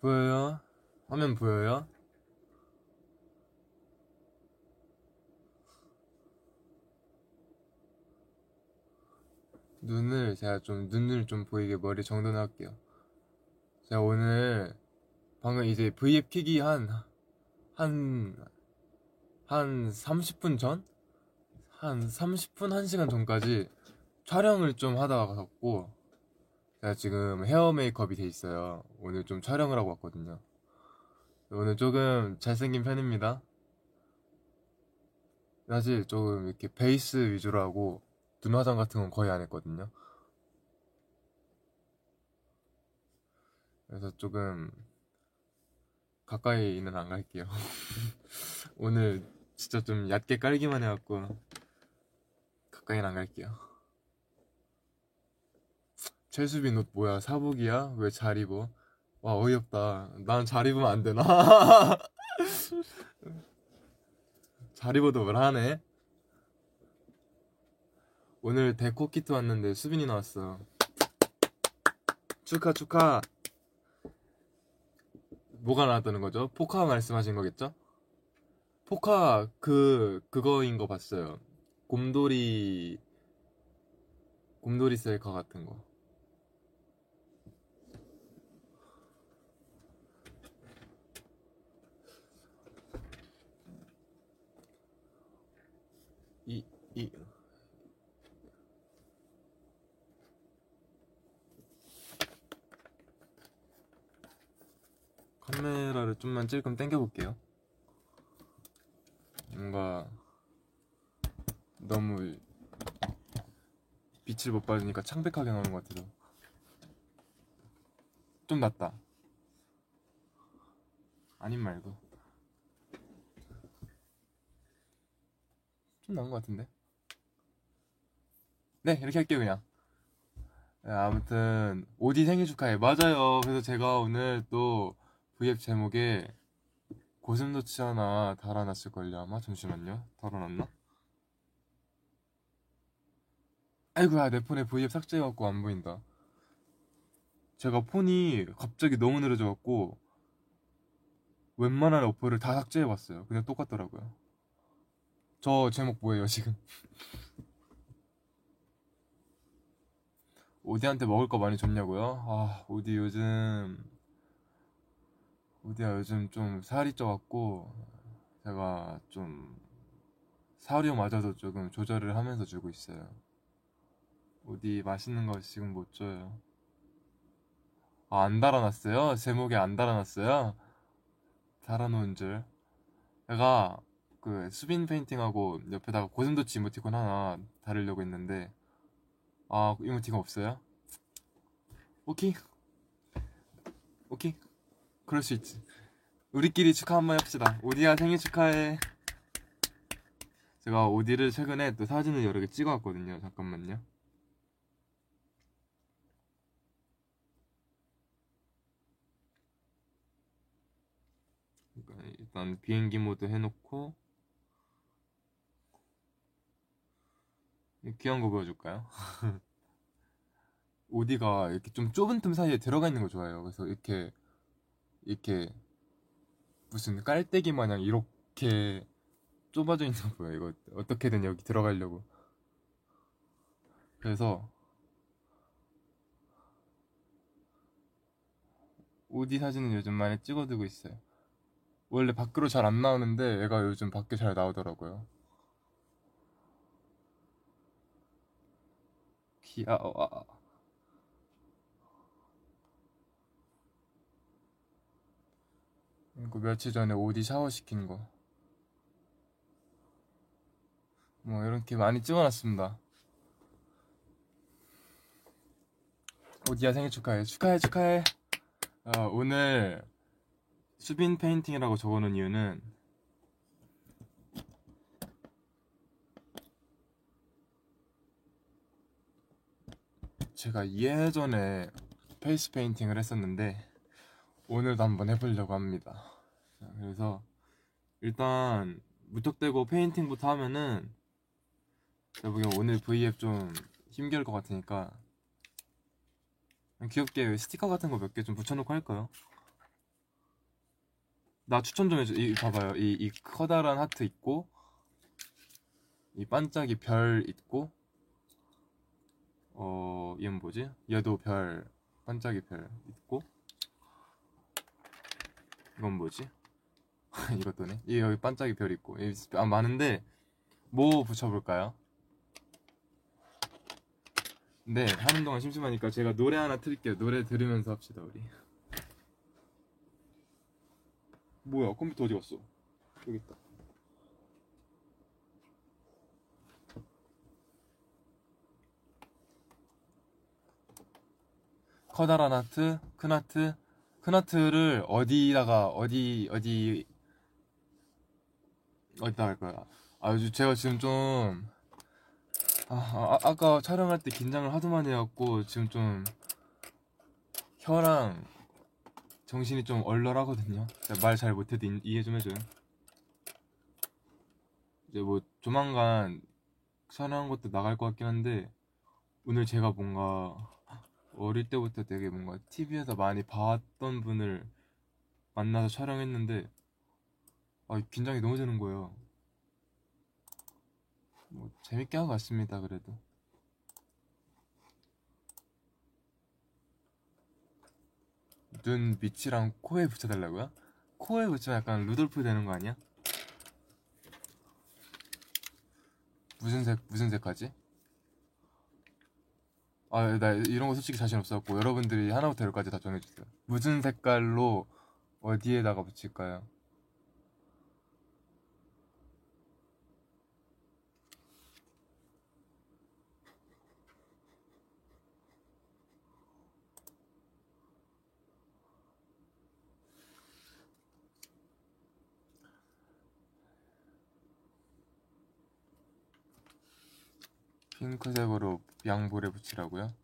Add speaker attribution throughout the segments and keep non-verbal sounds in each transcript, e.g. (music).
Speaker 1: 보여요? 화면 보여요? 눈을 제가 좀 눈을 좀 보이게 머리 정돈해 할게요. 제가 오늘 방금 이제 V앱 키기 한한 한 30분 전? 한 30분 1시간 전까지 촬영을 좀 하다가 갔고 제가 지금 헤어 메이크업이 돼 있어요. 오늘 좀 촬영을 하고 왔거든요. 오늘 조금 잘생긴 편입니다. 사실 조금 이렇게 베이스 위주로 하고 눈 화장 같은 건 거의 안 했거든요. 그래서 조금 가까이는 안 갈게요. (laughs) 오늘 진짜 좀 얕게 깔기만 해갖고 가까이는 안 갈게요. 최수빈 옷 뭐야? 사복이야? 왜 잘 입어? 와 어이없다. 난 잘 입으면 안 되나? (laughs) 잘 입어도 뭘 하네. 오늘 데코 키트 왔는데 수빈이 나왔어. 축하 축하. 뭐가 나왔다는 거죠? 포카 말씀하신 거겠죠? 포카 그 그거인 거 봤어요. 곰돌이 곰돌이 셀카 같은 거. 이, 이. 카메라를 좀만 찔끔 당겨볼게요. 뭔가 너무 빛을 못 받으니까 창백하게 나오는 것 같아서 좀 낫다. 아님 말고 좀 나은 것 같은데. 네 이렇게 할게요 그냥. 네, 아무튼 오디 생일 축하해. 맞아요. 그래서 제가 오늘 또 V앱 제목에 고슴도치 하나 달아놨을걸요 아마? 잠시만요. 달아놨나? 아이고야 내 폰에 V앱 삭제해갖고 안 보인다. 제가 폰이 갑자기 너무 느려져갖고 웬만한 어플을 다 삭제해봤어요. 근데 똑같더라고요. 저 제목 뭐예요 지금 (laughs) 오디한테 먹을 거 많이 줬냐고요? 아 오디 요즘 우디야 요즘 좀 살이 쪄갖고 제가 좀 사료 마저도 조금 조절을 하면서 주고 있어요. 어디 맛있는 거 지금 못 줘요. 아, 안 달아놨어요? 제목에 안 달아놨어요? 달아놓은 줄. 내가 그 수빈 페인팅하고 옆에다가 고슴도치 이모티콘 하나 달으려고 했는데 아 이모티콘 없어요? 오케이 오케이 그럴 수 있지. 우리끼리 축하 한번 합시다. 오디야 생일 축하해. 제가 오디를 최근에 또 사진을 여러 개 찍어왔거든요. 잠깐만요. 그러니까 일단 비행기 모드 해놓고 귀여운 거 보여줄까요? (laughs) 오디가 이렇게 좀 좁은 틈 사이에 들어가 있는 거 좋아해요. 그래서 이렇게 이렇게 무슨 깔때기 마냥 이렇게 좁아져 있는 거 보여 이거 어떻게든 여기 들어가려고 그래서 오디 사진은 요즘 많이 찍어두고 있어요 원래 밖으로 잘 안 나오는데 얘가 요즘 밖에 잘 나오더라고요 귀여워 그 며칠 전에 오디 샤워 시킨 거. 뭐 이렇게 많이 찍어놨습니다. 오디야 생일 축하해. 축하해 축하해. 어, 오늘 수빈 페인팅이라고 적어놓은 이유는 제가 예전에 페이스 페인팅을 했었는데 오늘도 한번 해보려고 합니다. 자, 그래서 일단 무턱대고 페인팅부터 하면은 제가 보기엔 오늘 V앱 좀 힘겨울 것 같으니까 귀엽게 스티커 같은 거 몇 개 좀 붙여놓고 할까요? 나 추천 좀 해줘. 이 봐봐요. 이, 이 커다란 하트 있고 이 반짝이 별 있고 어 얘는 뭐지? 얘도 별 반짝이 별 있고 이건 뭐지? (laughs) 이것도네. 이 여기 반짝이 별 있고 이- 아 많은데 뭐 붙여볼까요? 네 하는 동안 심심하니까 제가 노래 하나 틀게요. 노래 들으면서 합시다 우리. 뭐야 컴퓨터 어디 갔어? 여기 있다. 커다란 하트, 큰 하트, 큰 하트를 어디다가 어디 어디 어디다 할 거야? 아 요즘 제가 지금 좀 아, 아 아 까 촬영할 때 긴장을 하도 많이 해갖고 지금 좀 혀랑 정신이 좀 얼얼하거든요. 말 잘 못해도 이- 이해 좀 해줘요. 이제 뭐 조만간 촬영한 것도 나갈 것 같긴 한데 오늘 제가 뭔가 어릴 때부터 되게 뭔가 TV에서 많이 봤던 분을 만나서 촬영했는데 아 긴장이 너무 되는 거예요. 뭐 재밌게 하고 왔습니다 그래도. 눈 밑이랑 코에 붙여달라고요? 코에 붙이면 약간 루돌프 되는 거 아니야? 무슨 색 무슨 색 하지? 아, 나 이런 거 솔직히 자신 없어갖고 여러분들이 하나부터 열까지 다 정해주세요. 무슨 색깔로 어디에다가 붙일까요? 핑크색으로 양볼에 붙이라고요?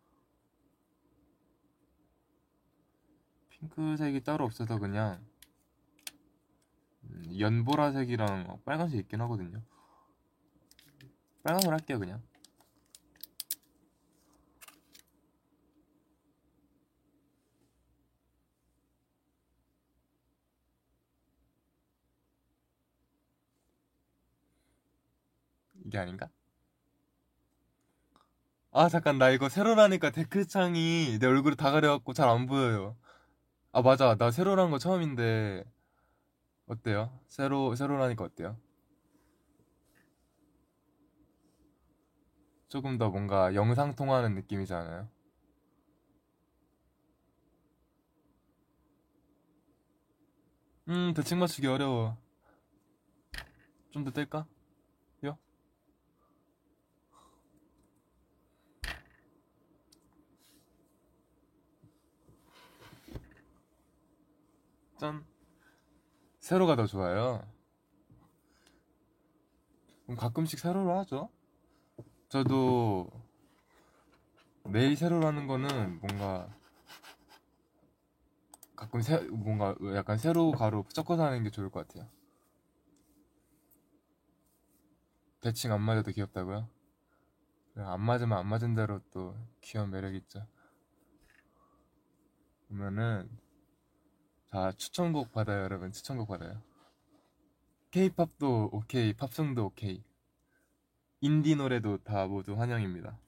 Speaker 1: 핑크색이 따로 없어서 그냥 음, 연보라색이랑 빨간색 있긴 하거든요. 빨간색으로 할게요 그냥. 이게 아닌가? 아 잠깐 나 이거 세로라니까 댓글창이 내 얼굴을 다 가려갖고 잘 안 보여요. 아 맞아 나 세로라는 거 처음인데 어때요? 세로 세로라니까 어때요? 조금 더 뭔가 영상 통화하는 느낌이지 않아요? 음 대칭 맞추기 어려워. 좀 더 뗄까? 요? 짠. 세로가 더 좋아요. 그럼 가끔씩 세로로 하죠. 저도 매일 세로로 하는 거는 뭔가 가끔 세, 뭔가 약간 세로 가로 섞어서 하는 게 좋을 것 같아요. 대칭 안 맞아도 귀엽다고요? 안 맞으면 안 맞은 대로 또 귀여운 매력 있죠. 그러면은 자 추천곡 받아요 여러분 추천곡 받아요. K-팝도 오케이 팝송도 오케이 인디 노래도 다 모두 환영입니다.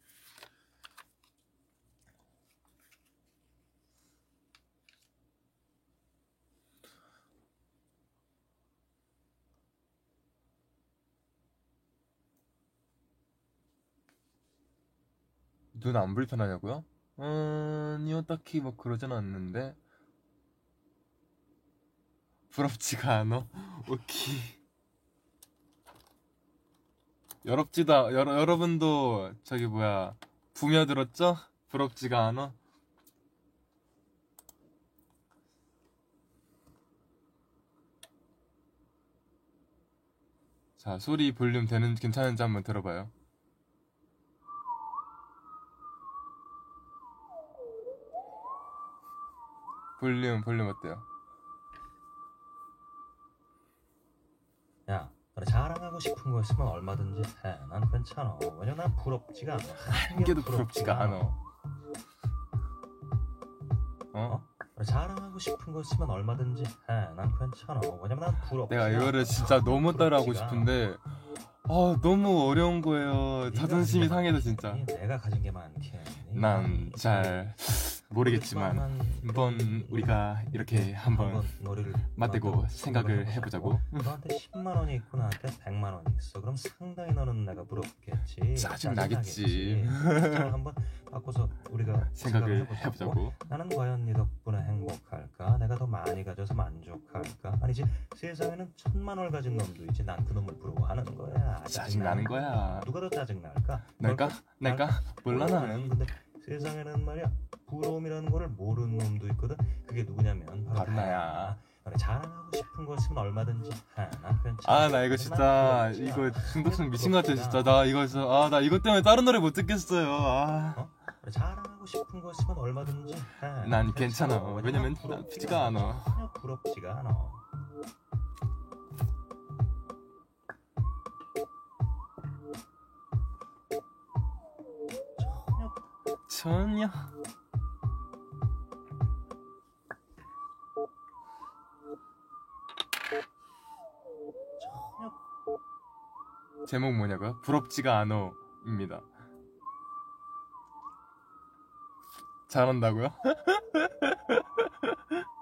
Speaker 1: 눈 안 불편하냐고요? 음, 아니요 딱히 뭐 그러진 않는데 부럽지가 않아 (laughs) 오케이 여럽지도 않- 여러, 여러분도 저기 뭐야 부며 들었죠? 부럽지가 않아 자 소리 볼륨 되는 괜찮은지 한번 들어봐요 볼륨 볼륨 어때요?
Speaker 2: 자랑하고 싶은 거 있으면 얼마든지 해. 난 괜찮아. 왜냐면 난 부럽지가 않아.
Speaker 1: 한 개도 부럽지가 않아 어?
Speaker 2: 어? 자랑하고 싶은 거 있으면 얼마든지 해 난 괜찮아 왜냐면 난 부럽지
Speaker 1: 내가 이거를 진짜 너무 따라하고 싶은데 아 너무 어려운 거예요 자존심이 상해서 진짜
Speaker 2: 내가 가진 게 많게
Speaker 1: 난잘 모르겠지만 한번 우리가 이렇게 한번
Speaker 2: 머리를
Speaker 1: 맞대고 생각을 해보자고
Speaker 2: 너한테 10만 원이 있고 나한테 100만 원이 있어 그럼 상당히 너는 내가 부럽겠지
Speaker 1: 짜증 나겠지.
Speaker 2: 한번 바꿔서 우리가
Speaker 1: 생각을
Speaker 2: 해보자고.
Speaker 1: 해보자고
Speaker 2: 나는 과연 네 덕분에 행복할까? 내가 더 많이 가져서 만족할까? 아니지 세상에는 천만 원을 가진 놈도 있지 난 그 놈을 부러워하는 거야
Speaker 1: 짜증 나는 거야
Speaker 2: 누가 더 짜증 날까?
Speaker 1: 날까? 날까? 몰라 나는
Speaker 2: 근데 세상에는 말이야 부러움이라는 거를 모르는 놈도 있거든 그게 누구냐면 바로,
Speaker 1: 나야.
Speaker 2: 자랑하고 싶은 거 있으면 얼마든지 괜찮아
Speaker 1: 아나 이거 진짜 이거 중독성 미친 것 같아 진짜 나 이거 진짜 아나 이것 때문에 다른 노래 못 듣겠어요 아.
Speaker 2: 그래, 자랑하고 싶은 거 있으면 얼마든지 해.
Speaker 1: 난 괜찮아.
Speaker 2: 왜냐면 부럽지가
Speaker 1: 난 피지가 않아.
Speaker 2: 부럽지가 않아 전혀
Speaker 1: 제목 뭐냐고요? 부럽지가 않어입니다 잘한다고요? (laughs)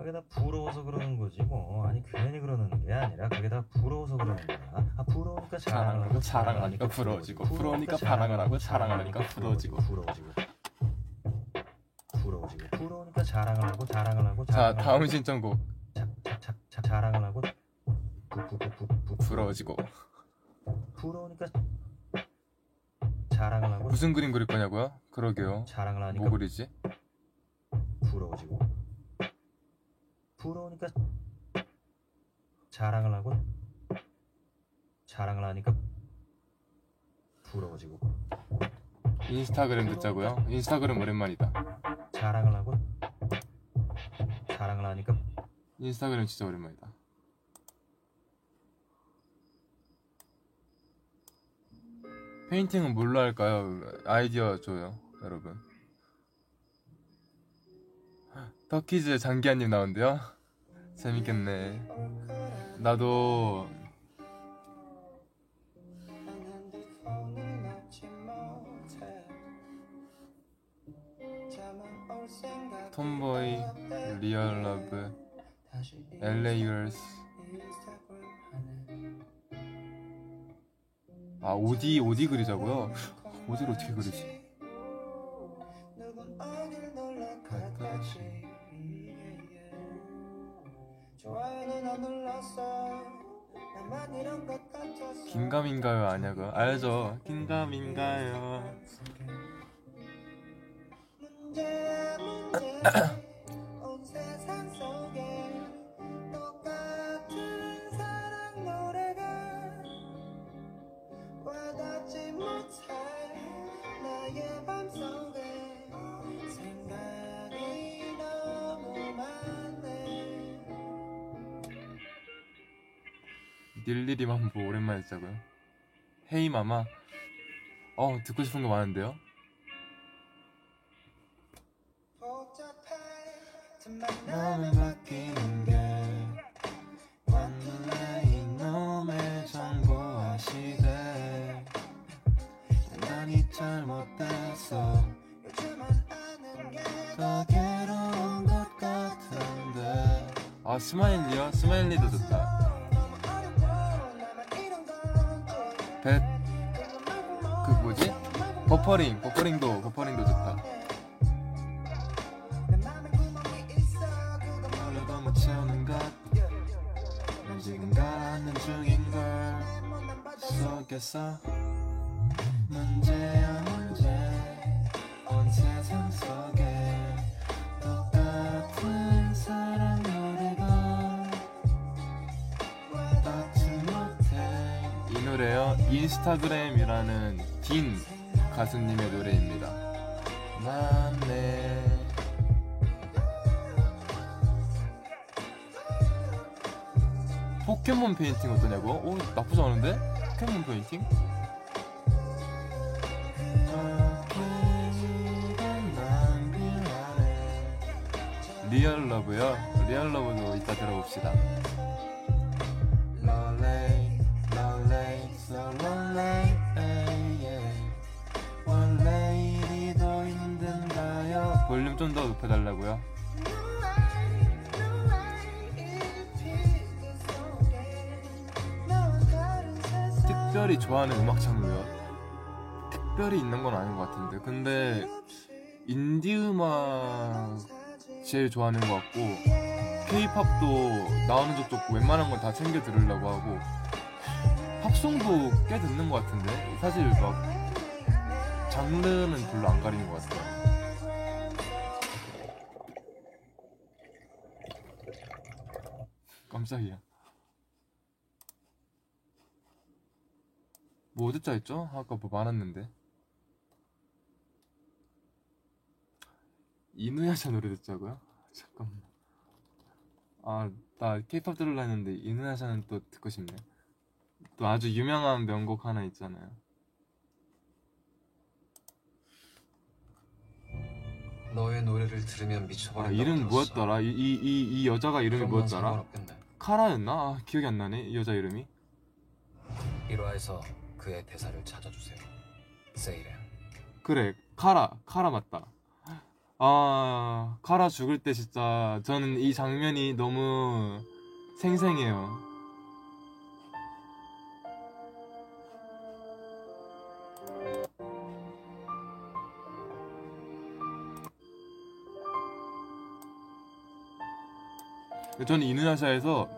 Speaker 2: 그게 다 부러워서 그러는 거지 뭐. 아니 괜히 그러는 게 아니라 그게 다 부러워서 그러는 거야. 아 부러우니까 자랑을 하고
Speaker 1: 자랑을 하니까 부러워지고, 부러우니까 자랑을 하고, 자랑을 하니까 부러워지고.
Speaker 2: 부러워지고. 부러워지고. 부러우니까 자랑을 하고 자랑을 하고
Speaker 1: 자 다음 신청곡.
Speaker 2: 자, 자, 자, 자, 자랑을 하고
Speaker 1: 부러워지고.
Speaker 2: 부러우니까 자랑을 하고
Speaker 1: 무슨 그림 그릴 거냐고요? 그러게요.
Speaker 2: 자랑을 하니까
Speaker 1: 뭐 그리지?
Speaker 2: 부러워지고 부러우니까 자랑을 하고 자랑을 하니까 부러워지고
Speaker 1: 인스타그램 듣자고요? 인스타그램 오랜만이다
Speaker 2: 자랑을 하고 자랑을 하니까
Speaker 1: 인스타그램 진짜 오랜만이다 페인팅은 뭘로 할까요? 아이디어 줘요 여러분 터키즈 장기한님 나온대요? 재밌겠네 나도 톰보이 Real Love LA girls 아 오디 오디 그리자고요? 오디를 어떻게 그리지? 긴가민가요 아냐고? 알죠? 긴가민가요?
Speaker 3: 문제야 문제. 온 세상 속
Speaker 1: 닐리리 만보 오랜만에 듣자고요? 헤이 마마. 어 듣고 싶은 거 많은데요? 너는 바뀌는 게 완전해 이놈의 정보화 시대 난이 잘못됐어
Speaker 3: 요즘은 아는
Speaker 1: 게더 괴로운 것 같은데 아 smiley요? smiley도 좋다 버퍼링 버퍼링도 버퍼링도 좋다. 지금 가는 중인 걸. 속에서 문제야 문제. 온 세상 속에 똑같은 사랑 노래가 닿지 못해. 이 노래요. 인스타그램이라는 딘 가수님의 노래입니다. 맘에 포켓몬 페인팅 어떠냐고? 오 나쁘지 않은데? 포켓몬 페인팅? Real Love요? Real Love도 이따 들어봅시다. 좀 더 높여달라고요. 특별히 좋아하는 음악 장르요? 특별히 있는 건 아닌 것 같은데 근데 인디 음악 제일 좋아하는 것 같고 K-팝도 나오는 적도 없고 웬만한 건 다 챙겨 들으려고 하고 팝송도 꽤 듣는 것 같은데 사실 막 장르는 별로 안 가리는 것 같아요 깜짝이야 뭐 어디자 했죠? 아까 뭐 많았는데 이누야샤 노래 듣자고요? (laughs) 잠깐만 아 나 케이팝 들으려 했는데 이누야샤는 또 듣고 싶네 또 아주 유명한 명곡 하나 있잖아요
Speaker 4: 너의 노래를 들으면
Speaker 1: 아
Speaker 4: 미쳐버린다고
Speaker 1: 이름. 뭐였더라? 이, 이, 이, 이 여자가 이름이 뭐였더라?
Speaker 4: 상관없겠네.
Speaker 1: 카라였나? 아, 기억이 안 나네 이 여자 이름이
Speaker 4: 1화에서 그의 대사를 찾아주세요. 세이렌.
Speaker 1: 그래 카라 카라 맞다 아 카라 죽을 때 진짜 저는 이 장면이 너무 생생해요 저는 이누야샤에서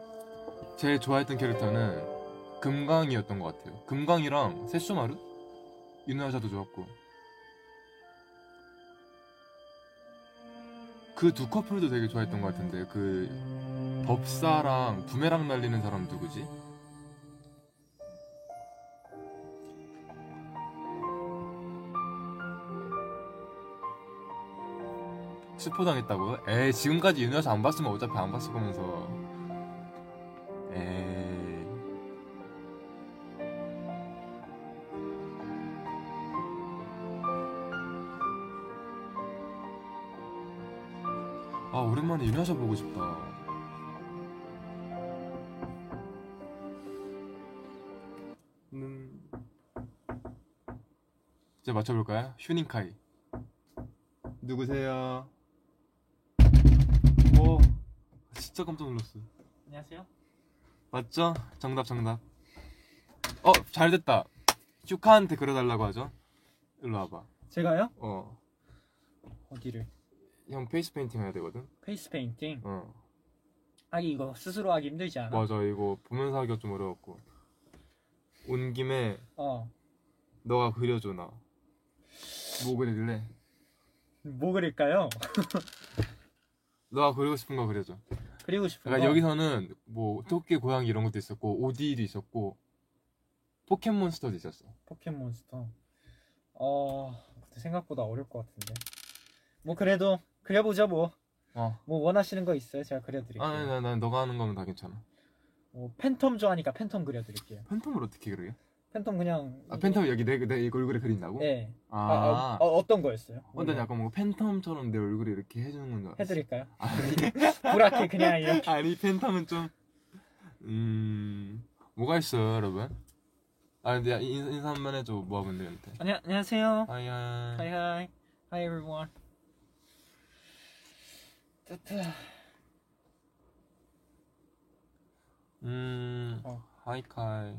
Speaker 1: 제일 좋아했던 캐릭터는 금강이었던 것 같아요 금강이랑 세슈마루? 이누야샤도 좋았고 그 두 커플도 되게 좋아했던 것 같은데 그 법사랑 부메랑 날리는 사람 누구지? 스포 당했다고요? 에이 지금까지 이누야샤 안 봤으면 어차피 안 봤을 거면서 에이 아 오랜만에 이누야샤 보고 싶다 음... 이제 맞춰볼까요? 휴닝카이 누구세요? 오 진짜 깜짝 놀랐어
Speaker 5: 안녕하세요.
Speaker 1: 맞죠? 정답 정답 어 잘됐다 휴카한테 그려달라고 하죠 일로 와봐
Speaker 5: 제가요?
Speaker 1: 어
Speaker 5: 어디를?
Speaker 1: 형 페이스 페인팅 해야 되거든
Speaker 5: 페이스 페인팅. 어아 이거 스스로 하기 힘들지 않아?
Speaker 1: 맞아 이거 보면서 하기가 좀 어려웠고 온 김에
Speaker 5: 어.
Speaker 1: 너가 그려줘 나뭐 그릴래?
Speaker 5: 뭐 그릴까요? (laughs)
Speaker 1: 너가 그리고 싶은 거 그려줘
Speaker 5: 그리고 싶은
Speaker 1: 그러니까
Speaker 5: 거.
Speaker 1: 여기서는 뭐 토끼 고양이 이런 것도 있었고 오디도 있었고 포켓몬스터도 있었어
Speaker 5: 포켓몬스터. 어 생각보다 어려울 것 같은데. 뭐 그래도 그려보죠 뭐.
Speaker 1: 어.
Speaker 5: 뭐 원하시는 거 있어요? 제가 그려드릴게요.
Speaker 1: 아니 난, 난 너가 하는 거면 다 괜찮아
Speaker 5: 뭐 팬텀 좋아하니까 팬텀 그려드릴게요.
Speaker 1: 팬텀을 어떻게 그리게?
Speaker 5: 팬텀 그냥.
Speaker 1: 아 팬텀 여기 내, 내 얼굴에 그린다고?
Speaker 5: 네.
Speaker 1: 아,
Speaker 5: 아, 아, 어, 어떤 거였어요?
Speaker 1: 어, 난 약간 뭔가 팬텀처럼 내 얼굴에 이렇게 해주는 건줄 알았어
Speaker 5: 해드릴까요?
Speaker 1: 아니 (laughs)
Speaker 5: 부랗게 그냥 이렇게. (laughs)
Speaker 1: 아니 팬텀은 좀 음... 뭐가 있어요 여러분? 아 근데 인- 인사 한 번 해줘 모아분들한테
Speaker 5: 안녕 안녕하세요. hi
Speaker 1: Hi hi
Speaker 5: hi. Hi everyone. 뜨뜨.
Speaker 1: 음...
Speaker 5: 어.
Speaker 1: hi 카이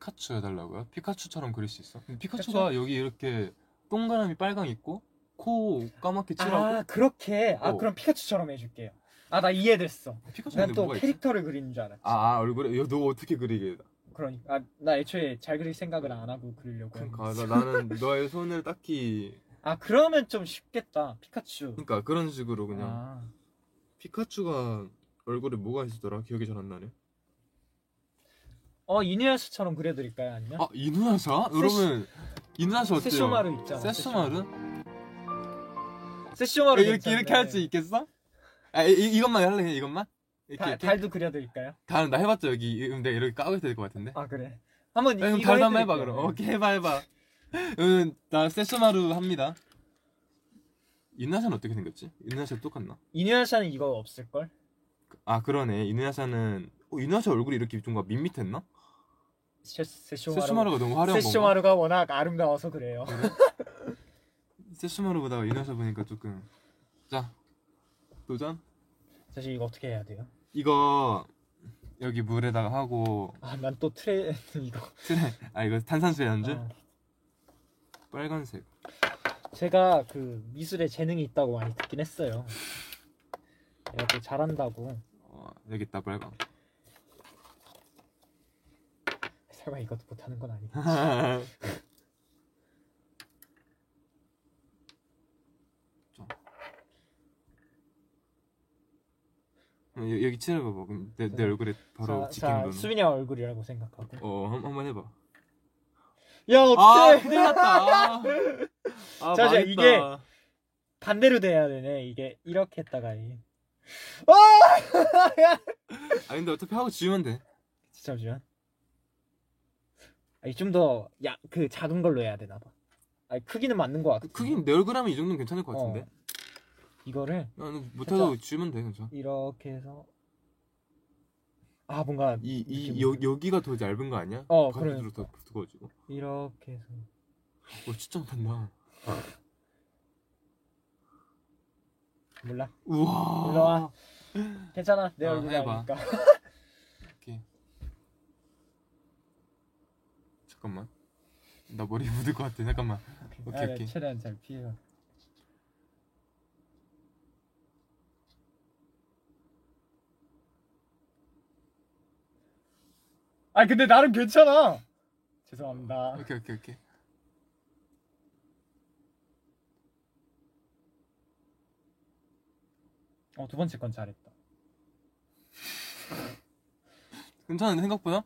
Speaker 1: 피카츄 해달라고요? 피카츄처럼 그릴 수 있어? 피카츄가 여기 이렇게 동그라미 빨강 있고 코 까맣게 칠하고.
Speaker 5: 아 그렇게? 아
Speaker 1: 어.
Speaker 5: 그럼 피카츄처럼 해줄게요. 아 나 이해됐어.
Speaker 1: 피카츄
Speaker 5: 난
Speaker 1: 근데
Speaker 5: 또
Speaker 1: 뭐가 있지?
Speaker 5: 캐릭터를 그리는 줄 알았지.
Speaker 1: 아, 아 얼굴에? 야, 너 어떻게 그리게
Speaker 5: 그러니까. 아, 나 애초에 잘 그릴 생각을 안 하고 그리려고
Speaker 1: 그러니까
Speaker 5: 했는데.
Speaker 1: 나, 나는 (laughs) 너의 손을 딱히
Speaker 5: 아 그러면 좀 쉽겠다. 피카츄.
Speaker 1: 그러니까 그런 식으로 그냥
Speaker 5: 아,
Speaker 1: 피카츄가 얼굴에 뭐가 있었더라? 기억이 잘 안 나네
Speaker 5: 어 이누야스처럼 그려드릴까요 아니면
Speaker 1: 아 이누야샤? 여러분 이누야샤 어때요?
Speaker 5: 세쇼마루 있잖아
Speaker 1: 세쇼마루?
Speaker 5: 세쇼마루
Speaker 1: 이렇게
Speaker 5: 괜찮네.
Speaker 1: 이렇게 할 수 있겠어? 아 이, 이- 이것만 할래 이것만? 이렇게
Speaker 5: 다,
Speaker 1: 이렇게?
Speaker 5: 달도 그려드릴까요
Speaker 1: 달, 나 해봤자 여기 음, 내가 이렇게 까고 있어야 될것 같은데
Speaker 5: 아 그래 한번 이,
Speaker 1: 야, 그럼
Speaker 5: 이거
Speaker 1: 달도 한번 해봐
Speaker 5: 해드릴게요.
Speaker 1: 그럼 오케이 해봐 해봐 음, 나 세쇼마루 합니다 이누야샤는 어떻게 생겼지? 이누야샤 똑같나?
Speaker 5: 이누야샤는 이거 없을 걸?
Speaker 1: 아 그러네 이누야샤는 어, 이누야샤 얼굴이 이렇게 좀 밋밋했나?
Speaker 5: 세- 세쇼마루.
Speaker 1: 세슈마루 가 너무 화려한?
Speaker 5: 세쇼마루가 워낙 아름다워서 그래요.
Speaker 1: 세슈마루 보다가 이누야샤 보니까 조금. 자 도전?
Speaker 5: 사실 이거 어떻게 해야 돼요?
Speaker 1: 이거 여기 물에다가 하고.
Speaker 5: 아 난 또 트레 (laughs) 이거.
Speaker 1: 트레 아 이거 탄산수에 얹은?
Speaker 5: 어.
Speaker 1: 빨간색.
Speaker 5: 제가 그 미술에 재능이 있다고 많이 듣긴 했어요. 내가 또 잘한다고.
Speaker 1: 어, 여기 있다 빨강
Speaker 5: 설마 이것도 못하는 건 아니고.
Speaker 1: 어, 여- 여기 칠해봐봐. 그럼 내, 내
Speaker 5: 자,
Speaker 1: 얼굴에 바로
Speaker 5: 자, 자
Speaker 1: 거는?
Speaker 5: 수빈이 형 얼굴이라고 생각하고.
Speaker 1: 어 한, 한번 해봐. 야아
Speaker 5: 어떡해!
Speaker 1: 큰일 났다. 아, (laughs) 아
Speaker 5: 자, 자. 이게- 반대로 돼야 되네. 이게 이렇게 했다가 이.
Speaker 1: 아! 근데 어차피 하고 지우면 돼.
Speaker 5: 잠시만 아니 좀더 야그 작은 걸로 해야 되나 봐. 아니 크기는 맞는 것 같아.
Speaker 1: 그 크긴 내 얼굴 하면 이 정도는 괜찮을 것 같은데?
Speaker 5: 어. 이거를
Speaker 1: 못해도 지우면 돼 괜찮아.
Speaker 5: 이렇게 해서 아 뭔가
Speaker 1: 이, 이 여, 여기가 더 얇은 거 아니야?
Speaker 5: 어,
Speaker 1: 가운데로 더 두꺼워지고.
Speaker 5: 이렇게 해서.
Speaker 1: 어 진짜 못한다.
Speaker 5: 몰라.
Speaker 1: 우와.
Speaker 5: 와. 괜찮아. 내
Speaker 1: 어,
Speaker 5: 얼굴이. 아니까 (laughs)
Speaker 1: 오케이 잠깐만. 나 머리 (laughs) 묻을 것 같아. 잠깐만. 오케이,
Speaker 5: 아, 네,
Speaker 1: 오케이.
Speaker 5: 최대한 잘 피해가 아 근데 나름 괜찮아. 죄송합니다.
Speaker 1: 오케이 오케이 오케이.
Speaker 5: 어 두 번째 건 잘했다.
Speaker 1: 괜찮은데 생각보다?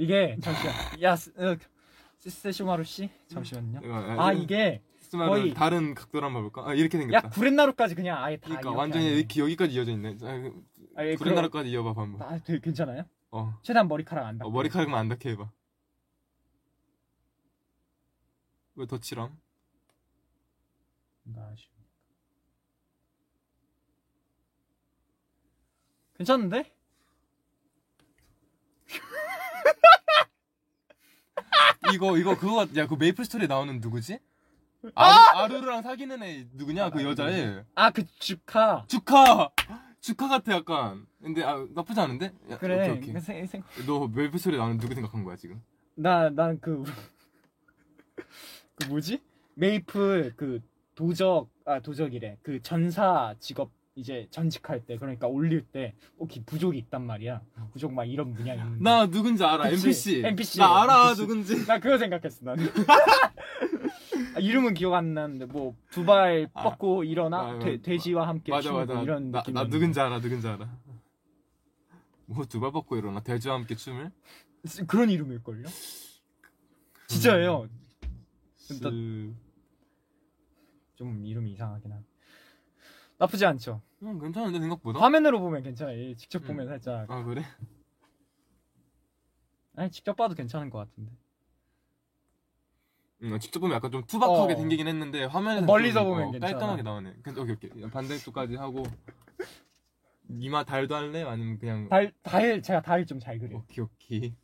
Speaker 5: 이게 잠시만 야 스- 어, 세- 세슈마루 씨 잠시만요
Speaker 1: 내가
Speaker 5: 아 이게 거의-
Speaker 1: 다른 각도로 한번 볼까? 아 이렇게
Speaker 5: 야
Speaker 1: 생겼다
Speaker 5: 구렛나루까지 그냥 아예 다
Speaker 1: 그러니까
Speaker 5: 이렇게
Speaker 1: 완전히
Speaker 5: 하네.
Speaker 1: 이렇게 여기까지 이어져 있네
Speaker 5: 아, 예,
Speaker 1: 구렛나루까지 이어봐 한번
Speaker 5: 아 되게 괜찮아요?
Speaker 1: 어,
Speaker 5: 최대한 머리카락 안 닿게
Speaker 1: 어 머리카락만 안 닿게 해봐 왜 덧칠함?
Speaker 5: 뭔가 아쉬워. 괜찮은데? (laughs)
Speaker 1: 이거 이거 그거 같- 야그 메이플 스토리에 나오는 누구지?
Speaker 5: 아!
Speaker 1: 아루, 아루 랑 사귀는 애 누구냐 그 여자애
Speaker 5: 아 그 주카
Speaker 1: 주카 주카 같아 약간 근데 아, 나쁘지 않은데? 야,
Speaker 5: 그래
Speaker 1: 오케이, 오케이.
Speaker 5: 그 생, 생,
Speaker 1: 너 메이플 스토리에 나오는 누구 생각한 거야 지금?
Speaker 5: 나난그 (laughs) 그 뭐지? 메이플 그 도적 아 도적이래 그 전사 직업 이제 전직할 때 그러니까 올릴 때 혹시 부족이 있단 말이야. 부족 막 이런 문양 있는데.
Speaker 1: 나 누군지 알아
Speaker 5: 그치.
Speaker 1: NPC
Speaker 5: NPC.
Speaker 1: 나 알아
Speaker 5: NPC.
Speaker 1: 누군지.
Speaker 5: 나 그거 생각했어 나는. (laughs) 아, 이름은 기억 안 나는데 뭐 두발
Speaker 1: 아.
Speaker 5: 뻗고 일어나?
Speaker 1: 아,
Speaker 5: 돼,
Speaker 1: 마-
Speaker 5: 돼지와 함께
Speaker 1: 맞아
Speaker 5: 춤을
Speaker 1: 맞아.
Speaker 5: 이런
Speaker 1: 나,
Speaker 5: 느낌
Speaker 1: 나 누군지 알아 누군지 알아. 뭐 두 발 뻗고 일어나? 돼지와 함께 춤을?
Speaker 5: 그런 이름일걸요? 진짜예요. 진짜
Speaker 1: 그...
Speaker 5: 좀 이름이 이상하긴 한 나쁘지 않죠
Speaker 1: 음, 괜찮은데 생각보다?
Speaker 5: 화면으로 보면 괜찮아 요 직접
Speaker 1: 음.
Speaker 5: 보면 살짝
Speaker 1: 아 그래?
Speaker 5: 아니 직접 봐도 괜찮은 것 같은데
Speaker 1: 응, 직접 보면 약간 좀 투박하게
Speaker 5: 어.
Speaker 1: 생기긴 했는데 화면에서
Speaker 5: 멀리서
Speaker 1: 좀,
Speaker 5: 보면 괜찮아.
Speaker 1: 깔끔하게 나오네. 근데 오케이 오케이 반대쪽까지 하고 이마 달도 할래? 아니면 그냥
Speaker 5: 달, 달 제가 달을 좀 잘 그려요
Speaker 1: 오케이 오케이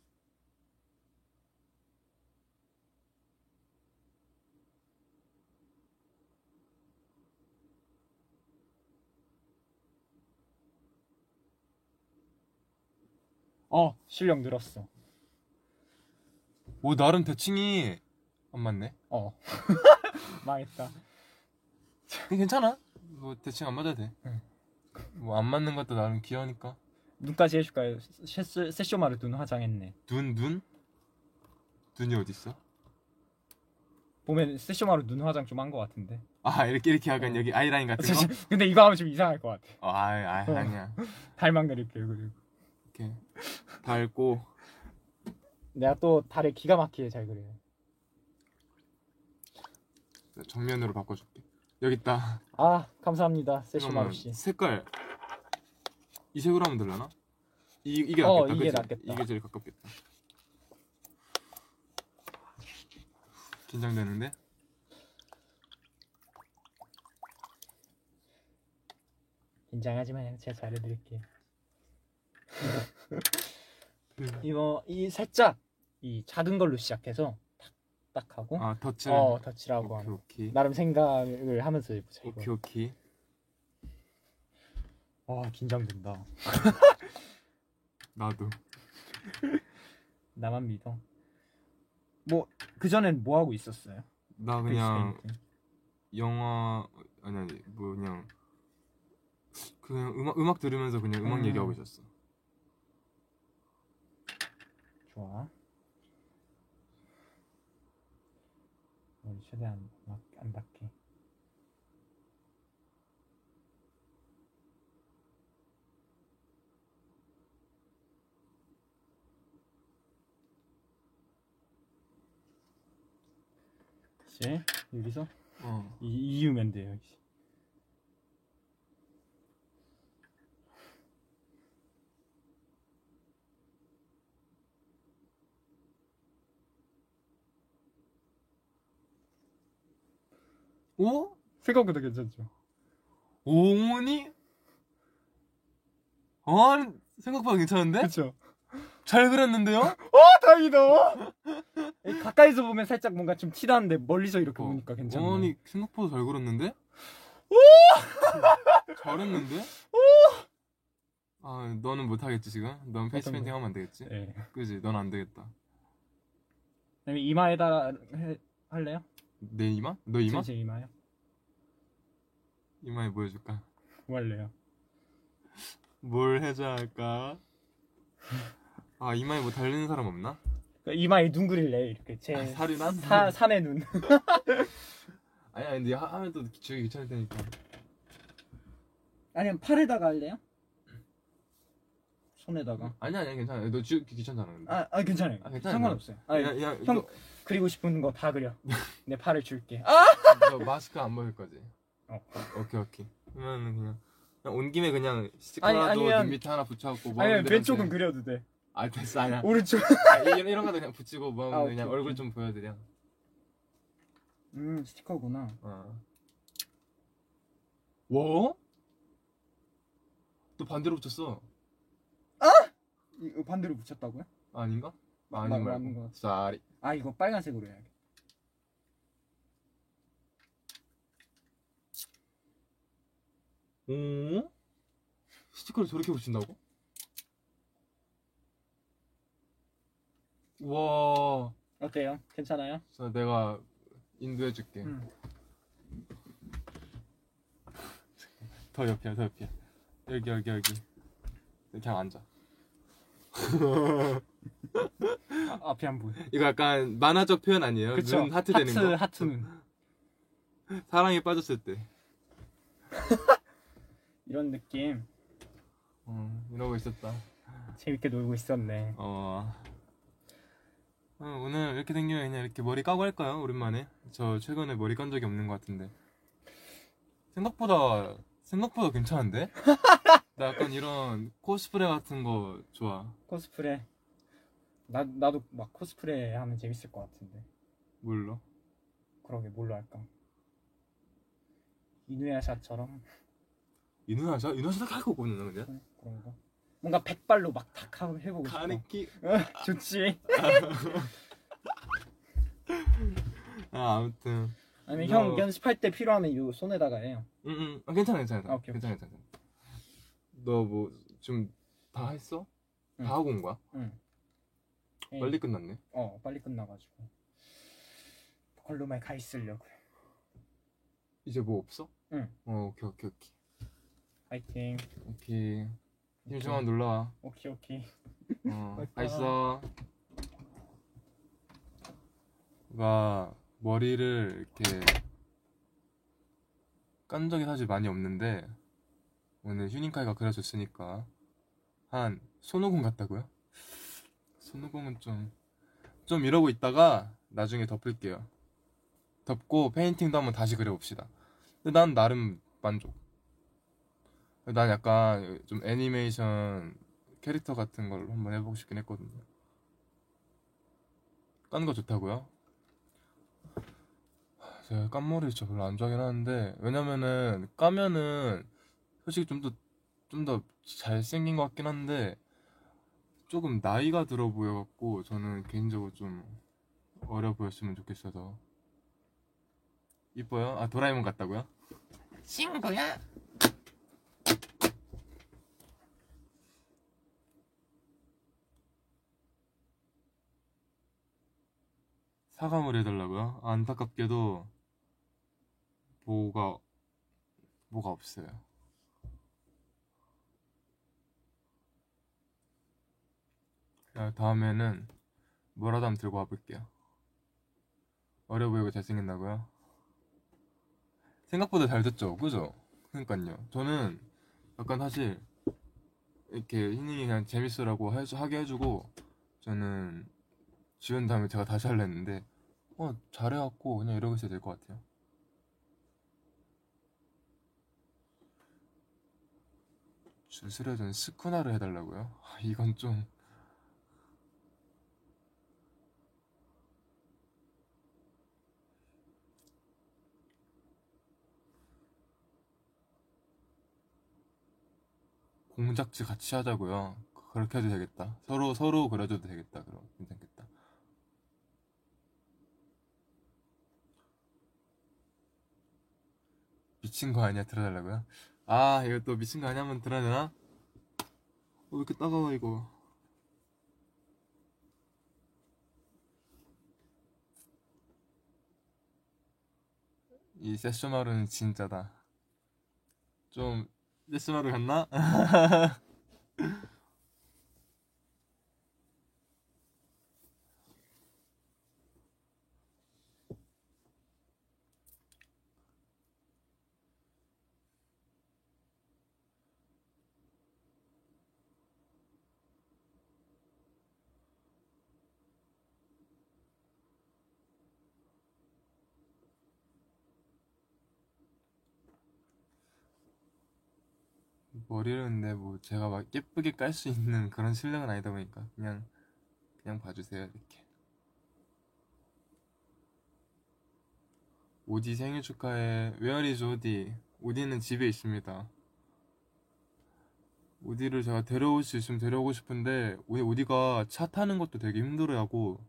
Speaker 5: 어 실력 늘었어
Speaker 1: 오 나름 대칭이 안 맞네.
Speaker 5: 어 (laughs) 망했다
Speaker 1: 근데 괜찮아. 뭐 대칭 안 맞아도 돼.
Speaker 5: 응.
Speaker 1: 뭐 안 맞는 것도 나름 귀여우니까.
Speaker 5: 눈까지 해줄까요? 세- 세쇼마루 눈 화장했네
Speaker 1: 눈 눈? 눈이 어디 있어?
Speaker 5: 보면 세쇼마루 눈 화장 좀 한 것 같은데
Speaker 1: 아 이렇게 이렇게 약간
Speaker 5: 어.
Speaker 1: 여기 아이라인 같은 (laughs) 거?
Speaker 5: 근데 이거 하면 좀 이상할 것 같아
Speaker 1: 어, 아, 아
Speaker 5: 어.
Speaker 1: 아니야. (laughs)
Speaker 5: 달만 그릴게요 그리고
Speaker 1: 이렇게 달고
Speaker 5: 내가 또 달에 기가 막히게 잘 그려요.
Speaker 1: 네, 정면으로 바꿔줄게. 여기 있다.
Speaker 5: 아 감사합니다 세시마루 잠깐만, 씨.
Speaker 1: 색깔 이 색으로 하면 되려나? 이 이게
Speaker 5: 어,
Speaker 1: 낫겠다.
Speaker 5: 이게
Speaker 1: 그치?
Speaker 5: 낫겠다.
Speaker 1: 이게 제일 가깝겠다. 긴장되는데?
Speaker 5: 긴장하지 마요. 제가 잘해드릴게요. 이거 이 살짝 이 작은 걸로 시작해서 탁딱 하고
Speaker 1: 아 터치
Speaker 5: 어 터치라고
Speaker 1: 오케이
Speaker 5: 하는.
Speaker 1: 오케이
Speaker 5: 나름 생각을 하면서 해보자. 이거.
Speaker 1: 오케이 오케이
Speaker 5: 와 긴장된다. (laughs)
Speaker 1: 나도
Speaker 5: 나만 믿어. 뭐 그 전엔 뭐 하고 있었어요?
Speaker 1: 나 그냥 영화 아니 아니 뭐 그냥 그냥 음악 음악 들으면서 그냥 음악
Speaker 5: 음.
Speaker 1: 얘기하고 있었어
Speaker 5: 좋아. 머리 최대한 막 안 닿게. 이제 여기서
Speaker 1: 어
Speaker 5: 이, 이으면 돼요. 이제.
Speaker 1: 오
Speaker 5: 생각보다 괜찮죠?
Speaker 1: 오니 아니 생각보다 괜찮은데
Speaker 5: 그렇죠.
Speaker 1: 잘 그렸는데요
Speaker 5: 어 다행이다. 가까이서 보면 살짝 뭔가 좀 티나는데 멀리서 이렇게 보니까 괜찮네.
Speaker 1: 어, 아니 생각보다 잘 그렸는데 (laughs) 잘했는데 아 너는 못하겠지 지금 넌 페이스 페인팅
Speaker 5: 거?
Speaker 1: 하면 안 되겠지
Speaker 5: 네.
Speaker 1: 그지 넌 안 되겠다
Speaker 5: 그다음에 이마에다 해, 할래요?
Speaker 1: 내 이마 너 이마
Speaker 5: 제, 제 이마요?
Speaker 1: 이마에 뭐 해줄까
Speaker 5: 뭐 할래요?
Speaker 1: 뭘 해줘야 할까 아 이마에 뭐 달리는 사람 없나
Speaker 5: 그러니까 이마에 눈 그릴래 이렇게 제
Speaker 1: 아, 살이 난
Speaker 5: 사, 삼의 눈. (laughs)
Speaker 1: 아니야 근데 하- 하면 또 주기 귀찮을 테니까
Speaker 5: 아니면 팔에다가 할래요? 손에다가.
Speaker 1: 아니야 아니야 괜찮아 너 주기 귀찮잖아 근데
Speaker 5: 아, 아 괜찮아요.
Speaker 1: 아, 괜찮아요.
Speaker 5: 상관없어요. 아,
Speaker 1: 야, 야,
Speaker 5: 형
Speaker 1: 너,
Speaker 5: 그리고 싶은 거 다 그려. (laughs) 내 팔을 줄게. 아!
Speaker 1: 너 마스크 안 벗을 거지
Speaker 5: 어.
Speaker 1: 오케이 오케이 그러면 그냥 그냥 온 김에 그냥 스티커라도
Speaker 5: 아니, 아니면-
Speaker 1: 눈 밑에 하나 붙여갖고 뭐
Speaker 5: 아니
Speaker 1: 하면
Speaker 5: 왼쪽은
Speaker 1: 되는데.
Speaker 5: 그려도 돼.
Speaker 1: 아 됐어 아니야
Speaker 5: 오른쪽. (laughs)
Speaker 1: 아, 이런, 이런 거도 그냥 붙이고 뭐 하면
Speaker 5: 아,
Speaker 1: 그냥
Speaker 5: 오케이,
Speaker 1: 얼굴. 좀 보여드려
Speaker 5: 음 스티커구나.
Speaker 1: 어. 뭐? 또 반대로 붙였어
Speaker 5: 이거 반대로 붙였다고요?
Speaker 1: 아닌가?
Speaker 5: 맞는 것 같아.
Speaker 1: 쌀이
Speaker 5: 아 이거 빨간색으로 해야겠다.
Speaker 1: 오? 스티커를 저렇게 붙인다고? 와,
Speaker 5: 어때요? 괜찮아요?
Speaker 1: 자 내가 인도해줄게.
Speaker 5: 음.
Speaker 1: 더 옆이야, 더 옆이야. 여기, 여기, 여기. 그냥 앉아. (laughs)
Speaker 5: 아, 앞이 안 보여.
Speaker 1: 이거 약간 만화적 표현 아니에요?
Speaker 5: 그쵸?
Speaker 1: 눈 하트 되는 거.
Speaker 5: 하트 눈. (laughs)
Speaker 1: 사랑에 빠졌을 때. (laughs)
Speaker 5: 이런 느낌.
Speaker 1: 어, 이러고 있었다.
Speaker 5: 재밌게 놀고 있었네.
Speaker 1: 어. 어, 오늘 이렇게 생기면 그냥 이렇게 머리 까고 할까요? 오랜만에. 저 최근에 머리 깐 적이 없는 것 같은데. 생각보다 생각보다 괜찮은데? (laughs) 나 약간 이런 코스프레 같은 거 좋아.
Speaker 5: 코스프레. 나 나도 막 코스프레 하면 재밌을 것 같은데.
Speaker 1: 뭘로?
Speaker 5: 그러게 뭘로 할까? 이누야샤처럼
Speaker 1: 이누야샤? 이누야샤 딱 하고 오거든 근데.
Speaker 5: 그런 거. 뭔가 백발로 막 탁 하고 해보고 싶어.
Speaker 1: 가네키. (laughs)
Speaker 5: 좋지.
Speaker 1: 아 아무튼.
Speaker 5: 아니면
Speaker 1: 너-
Speaker 5: 형 연습할 때 필요하면 이 손에다가 해요.
Speaker 1: 응응. 아, 괜찮아 괜찮아.
Speaker 5: 아, 오케이,
Speaker 1: 괜찮아 괜찮아. 너 뭐 좀 다 했어?
Speaker 5: 응.
Speaker 1: 다 하고 온 거야?
Speaker 5: 응. 에이,
Speaker 1: 빨리 끝났네.
Speaker 5: 어 빨리 끝나가지고 걸로만 가 있으려고.
Speaker 1: 이제 뭐 없어?
Speaker 5: 응.
Speaker 1: 어 오케이 오케이 오케이.
Speaker 5: 파이팅.
Speaker 1: 오케이. 힘 좀만 놀러 와.
Speaker 5: 오케이 오케이.
Speaker 1: 어. 가 있어. 가 머리를 이렇게 깐 적이 사실 많이 없는데 오늘 휴닝카이가 그려줬으니까 한 손오공 같다고요? 손오공은 좀 좀 이러고 있다가 나중에 덮을게요. 덮고 페인팅도 한번 다시 그려봅시다. 근데 난 나름 만족. 난 약간 좀 애니메이션 캐릭터 같은 걸 한번 해보고 싶긴 했거든요. 까는 거 좋다고요? 제가 깐 머리 진짜 별로 안 좋아하긴 하는데 왜냐면은 까면은 솔직히 좀 더 좀 더 잘생긴 것 같긴 한데 조금 나이가 들어 보여갖고 저는 개인적으로 좀 어려 보였으면 좋겠어서 이뻐요? 아 도라에몽 같다고요? 친구야? 사과물 해달라고요? 안타깝게도 뭐가 뭐가 없어요. 다음에는 뭐라도 한번 들고 와볼게요. 어려 보이고 잘생긴다고요? 생각보다 잘 됐죠, 그죠? 그러니까요. 저는 약간 사실 이렇게 희닝이 그냥 재밌으라고 해- 하게 해주고 저는 지운 다음에 제가 다시 하려 했는데 어 잘해갖고 그냥 이러고 있어야 될 것 같아요. 주스레전 스쿠나를 해달라고요? 아, 이건 좀 공작지 같이 하자고요. 그렇게 해도 되겠다. 서로 서로 그려줘도 되겠다. 그럼 괜찮겠다. 미친 거 아니야 들어달라고요? 아 이거 또 미친 거 아니야 한번 들어야 되나? 어, 왜 이렇게 따가워 이거 이 세쇼마루는 진짜다 좀 세쇼마루 같나? (laughs) 머리를 근데 뭐 제가 막 예쁘게 깔 수 있는 그런 실력은 아니다 보니까 그냥 그냥 봐주세요 이렇게. 오디 생일 축하해. Where is 오디 오디는 집에 있습니다. 오디를 제가 데려올 수 있으면 데려오고 싶은데 오- 오디가 차 타는 것도 되게 힘들어하고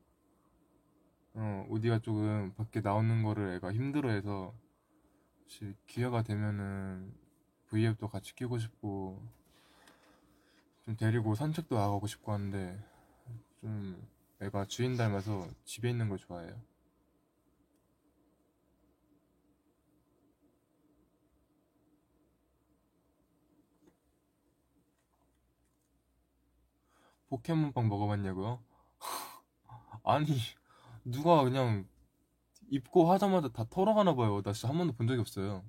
Speaker 1: 어 오디가 조금 밖에 나오는 거를 애가 힘들어해서 혹시 기회가 되면은 V앱도 같이 끼고 싶고 좀 데리고 산책도 나가고 싶고 하는데 좀 애가 주인 닮아서 집에 있는 걸 좋아해요. 포켓몬빵 먹어봤냐고요? (laughs) 아니 누가 그냥 입고 하자마자 다 털어가나 봐요. 나 진짜 한 번도 본 적이 없어요.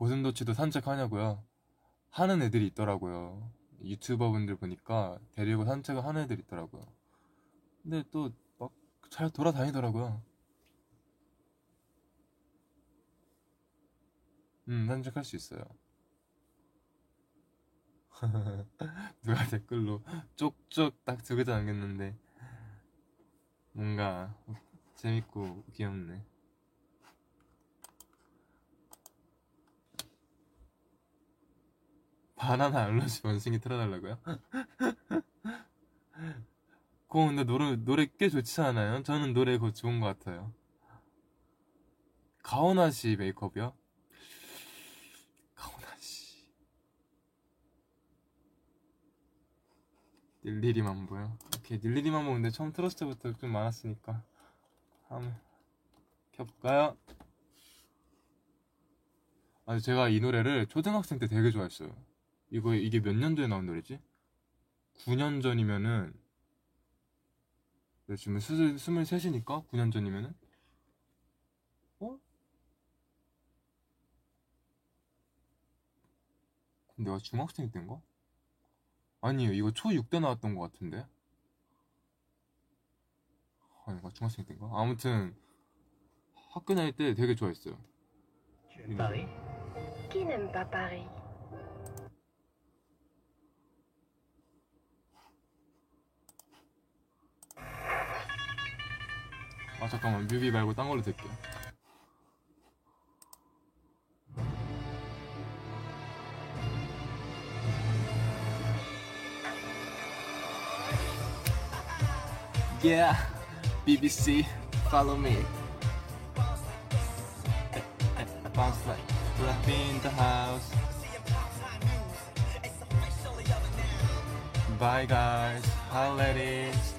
Speaker 1: 고슴도치도 산책하냐고요? 하는 애들이 있더라고요. 유튜버 분들 보니까 데리고 산책을 하는 애들이 있더라고요. 근데 또 막 잘 돌아다니더라고요. 음, 산책할 수 있어요. (laughs) 누가 댓글로 쪽쪽 딱두 글자 남겼는데 뭔가 재밌고 귀엽네. 바나나 알러지 원숭이 틀어달라고요? (laughs) 그거 근데 노래, 노래 꽤 좋지 않아요? 저는 노래 그거 좋은 것 같아요. 가오나 씨 메이크업이요? 가오나 씨. 닐리리만 보여. 오케이, 닐리리만 보는데 처음 들었을 때부터 좀 많았으니까. 한번 켜볼까요? 아, 제가 이 노래를 초등학생 때 되게 좋아했어요. 이거 이게 몇 년도에 나온 노래지? 9년 전이면은 네, 지금 스물 스물셋이니까 9년 전이면은 어? 그럼 내가 중학생 때인가? 아니에요 이거 초6 때 나왔던 것 같은데 아닌가 중학생 때인가? 아무튼 학교 다닐 때 되게 좋아했어요
Speaker 2: Tu aimes Paris
Speaker 1: 잠깐만 뮤비 말고 딴 걸로 들게요 Yeah, BBC, follow me. Bounce like left in the house. Bye guys, holidays. 바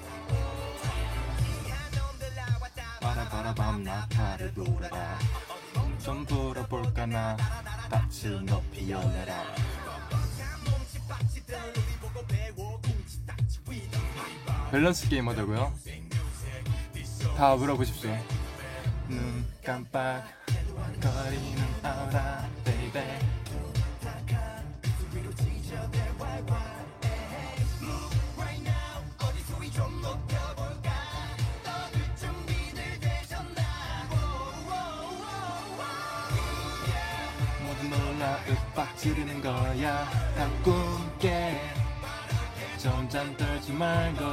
Speaker 1: 바라밤 나팔을 돌아라. 좀 불어볼까 나 낯을 높이 열려라. 밸런스 게임 하자고요? 다 물어보십시오. 눈 깜빡 거리는 아우라 baby 윽박 지르는 거야. 다 꿈깨 좀 잠들지 말고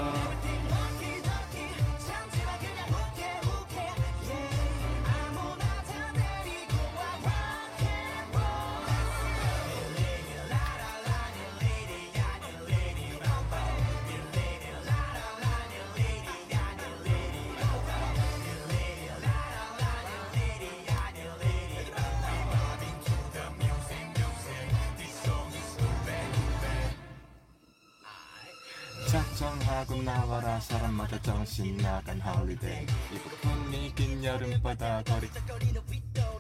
Speaker 1: 사람마다 정신 나간 holiday 이부분이 긴 여름바다 거리.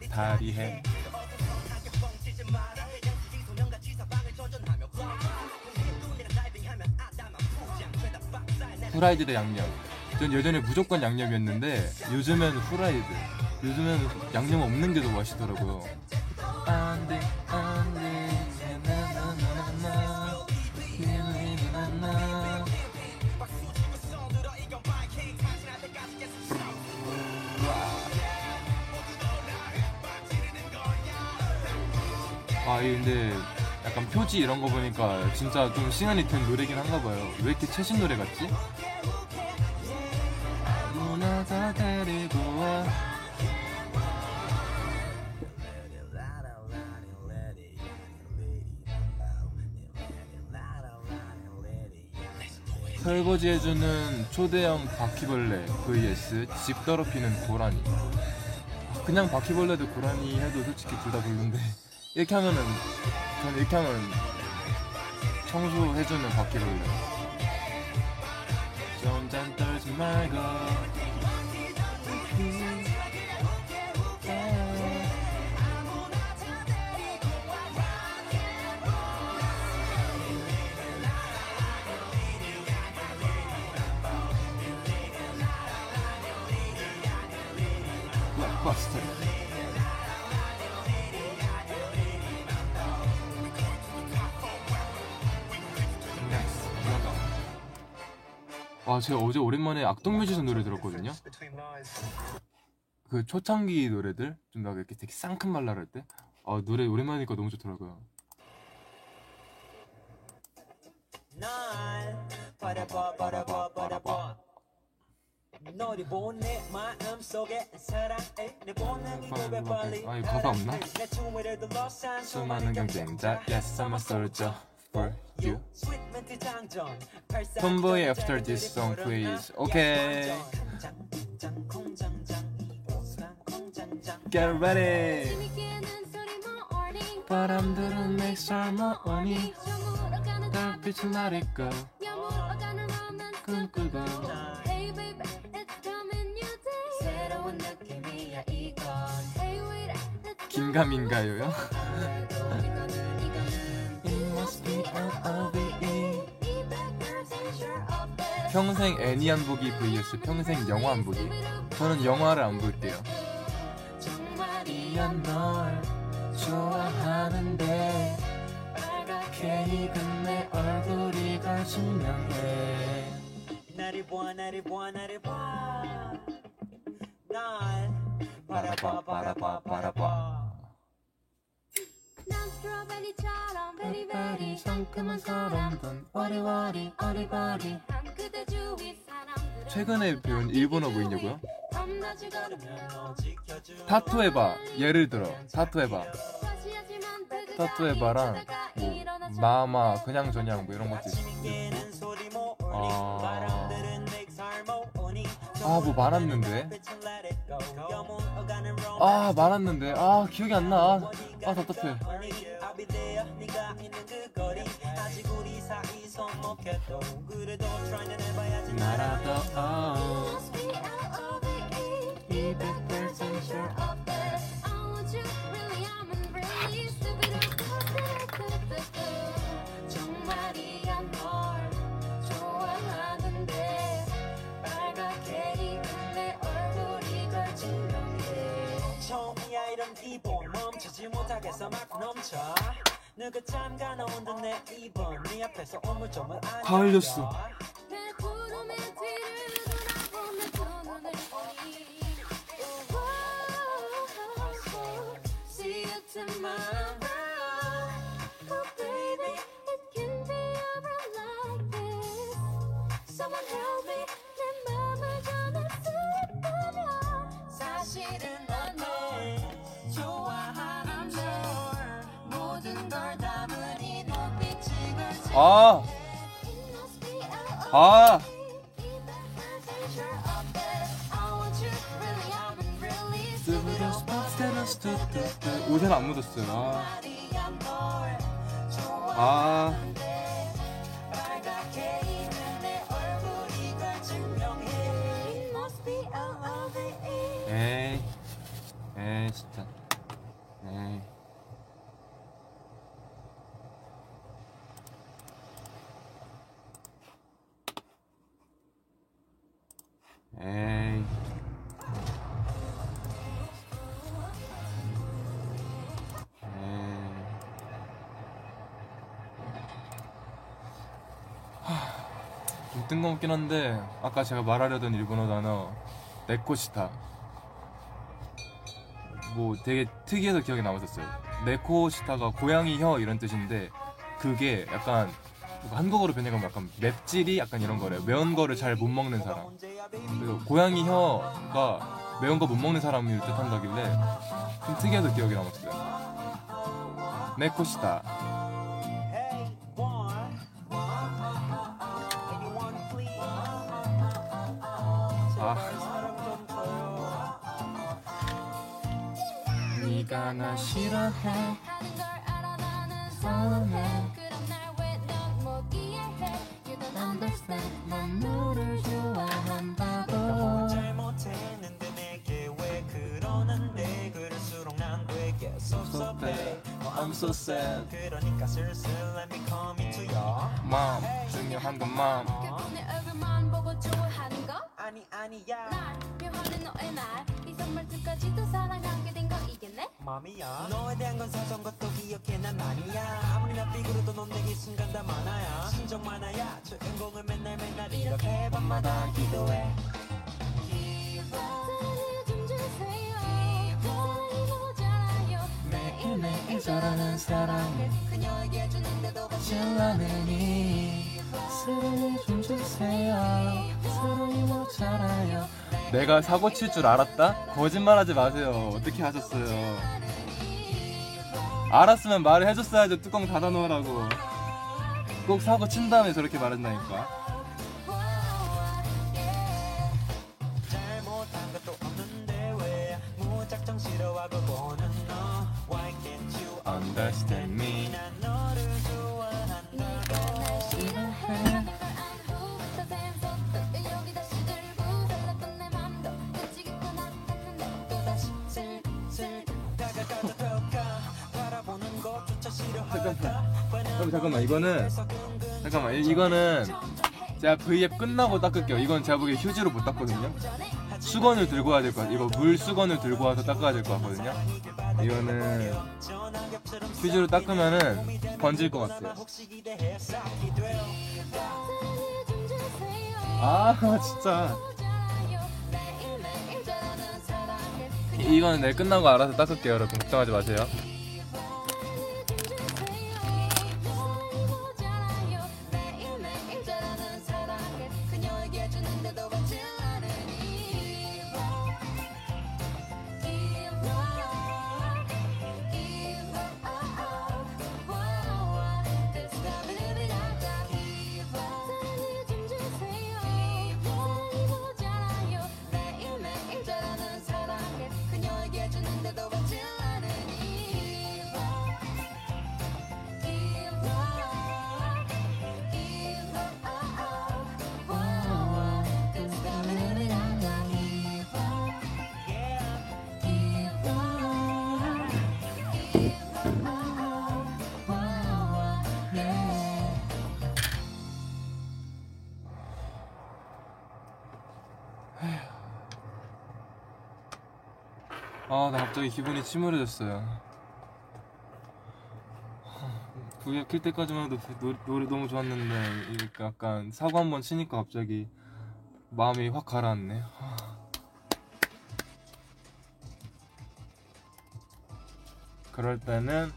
Speaker 1: 다리해. 후라이드 대 양념. 전 예전에 무조건 양념이었는데 요즘엔 후라이드. 요즘엔 양념 없는 게 더 맛있더라고요. 안돼 아, 이 근데 약간 표지 이런 거 보니까 진짜 좀 시간이 된 노래긴 한가 봐요. 왜 이렇게 최신 노래 같지? 설거지해주는 초대형 바퀴벌레 vs 집 더럽히는 고라니 그냥 바퀴벌레도 고라니 해도 솔직히 둘 다 별론데 이렇게 하면은 저는 이렇게 하면 청소해주는 바퀴벌레 좀잔 떨지 말고. 블록버스터 와 제가 어제 오랜만에 악동뮤지션 노래 들었거든요. 그 초창기 노래들 좀 막 이렇게 되게 쌍큰 말랄할 때? 아, 노래 오랜만이니까 너무 좋더라고요. 아, 이거 가사 없나? 수많은 경쟁자 Yes I'm a soldier for you Tomboy after this song please Okay Get ready 바람들은 내 삶을 오니 달빛을 나릴까 꿈꾸고 긴가민가요요? It must be L-O-V-E. 평생 애니 안 보기 vs 평생 영화 안 보기 저는 영화를 안 볼게요 더 신명해
Speaker 6: 나를 봐 나를 봐 나를 봐날 바라봐 바라봐 바라봐
Speaker 7: 난 strawberry처럼 very very
Speaker 1: 상큼한 사람들. 와리와리 어리바리.
Speaker 7: 한 그대 주위 사람들은
Speaker 1: 최근에 배운 일본어 뭐 있냐고요? 밤낮이 걸으면
Speaker 6: 너 지켜줘
Speaker 7: 타투 해봐 예를 들어. 타투 해봐
Speaker 1: 다시 하지만 그
Speaker 7: 타투 해봐랑 뭐 마마 그냥 저냥 뭐 이런 것도 있고 아. 아, 뭐 많았는데?
Speaker 6: it go. 영혼어가는
Speaker 7: 아 많았는데 아 기억이 안 나. 아 답답해.
Speaker 6: 이런 기분 멈추지 못하겠어. 막 넘쳐 누가 잠가 놓은 듯내 입은 네 앞에서 오물조물
Speaker 7: 안다 흘렸어.
Speaker 1: 아 아.
Speaker 7: 옷에는 안 묻었어요. 아. 아. 에이. 에이 진짜. 뜬금없긴 한데 아까 제가 말하려던 일본어 단어 네코시타 뭐 되게 특이해서 기억에 남았었어요. 네코시타가 고양이 혀 이런 뜻인데 그게 약간 한국어로 변해가면 약간 맵찔이 약간 이런 거래요. 매운 거를 잘 못 먹는 사람. 그래서 고양이 혀가 매운 거 못 먹는 사람을 뜻한다길래 좀 특이해서 기억에 남았어요. 네코시타 I'm so sad
Speaker 6: 그러니까 슬슬 let me come into your
Speaker 7: 맘 중요한 건 맘. 내가 사고 칠 줄 알았다? 거짓말하지 마세요. 어떻게 하셨어요? 알았으면 말을 해줬어야죠. 뚜껑 닫아 놓으라고. 꼭 사고 친 다음에 저렇게 말한다니까.
Speaker 6: 싫어하다
Speaker 7: 잠깐만, 이거는 잠깐만 이- 이거는 제가 V앱 끝나고 닦을게요. 이건 제가 보기에 휴지로 못 닦거든요. 수건을 들고 와야 될 것 같아요. 이거 물 수건을 들고 와서 닦아야 될 것 같거든요. 이거는 휴지로 닦으면은 번질 것 같아요. 아 (laughs) 진짜 이거는 내일 끝나고 알아서 닦을게요 여러분 걱정하지 마세요
Speaker 1: 갑자기 기분이 침울해졌어요. 그게 킬 때까지만 해도 노래, 노래 너무 좋았는데, 약간 사고 한 번 치니까 갑자기 마음이 확 가라앉네. 그럴 때는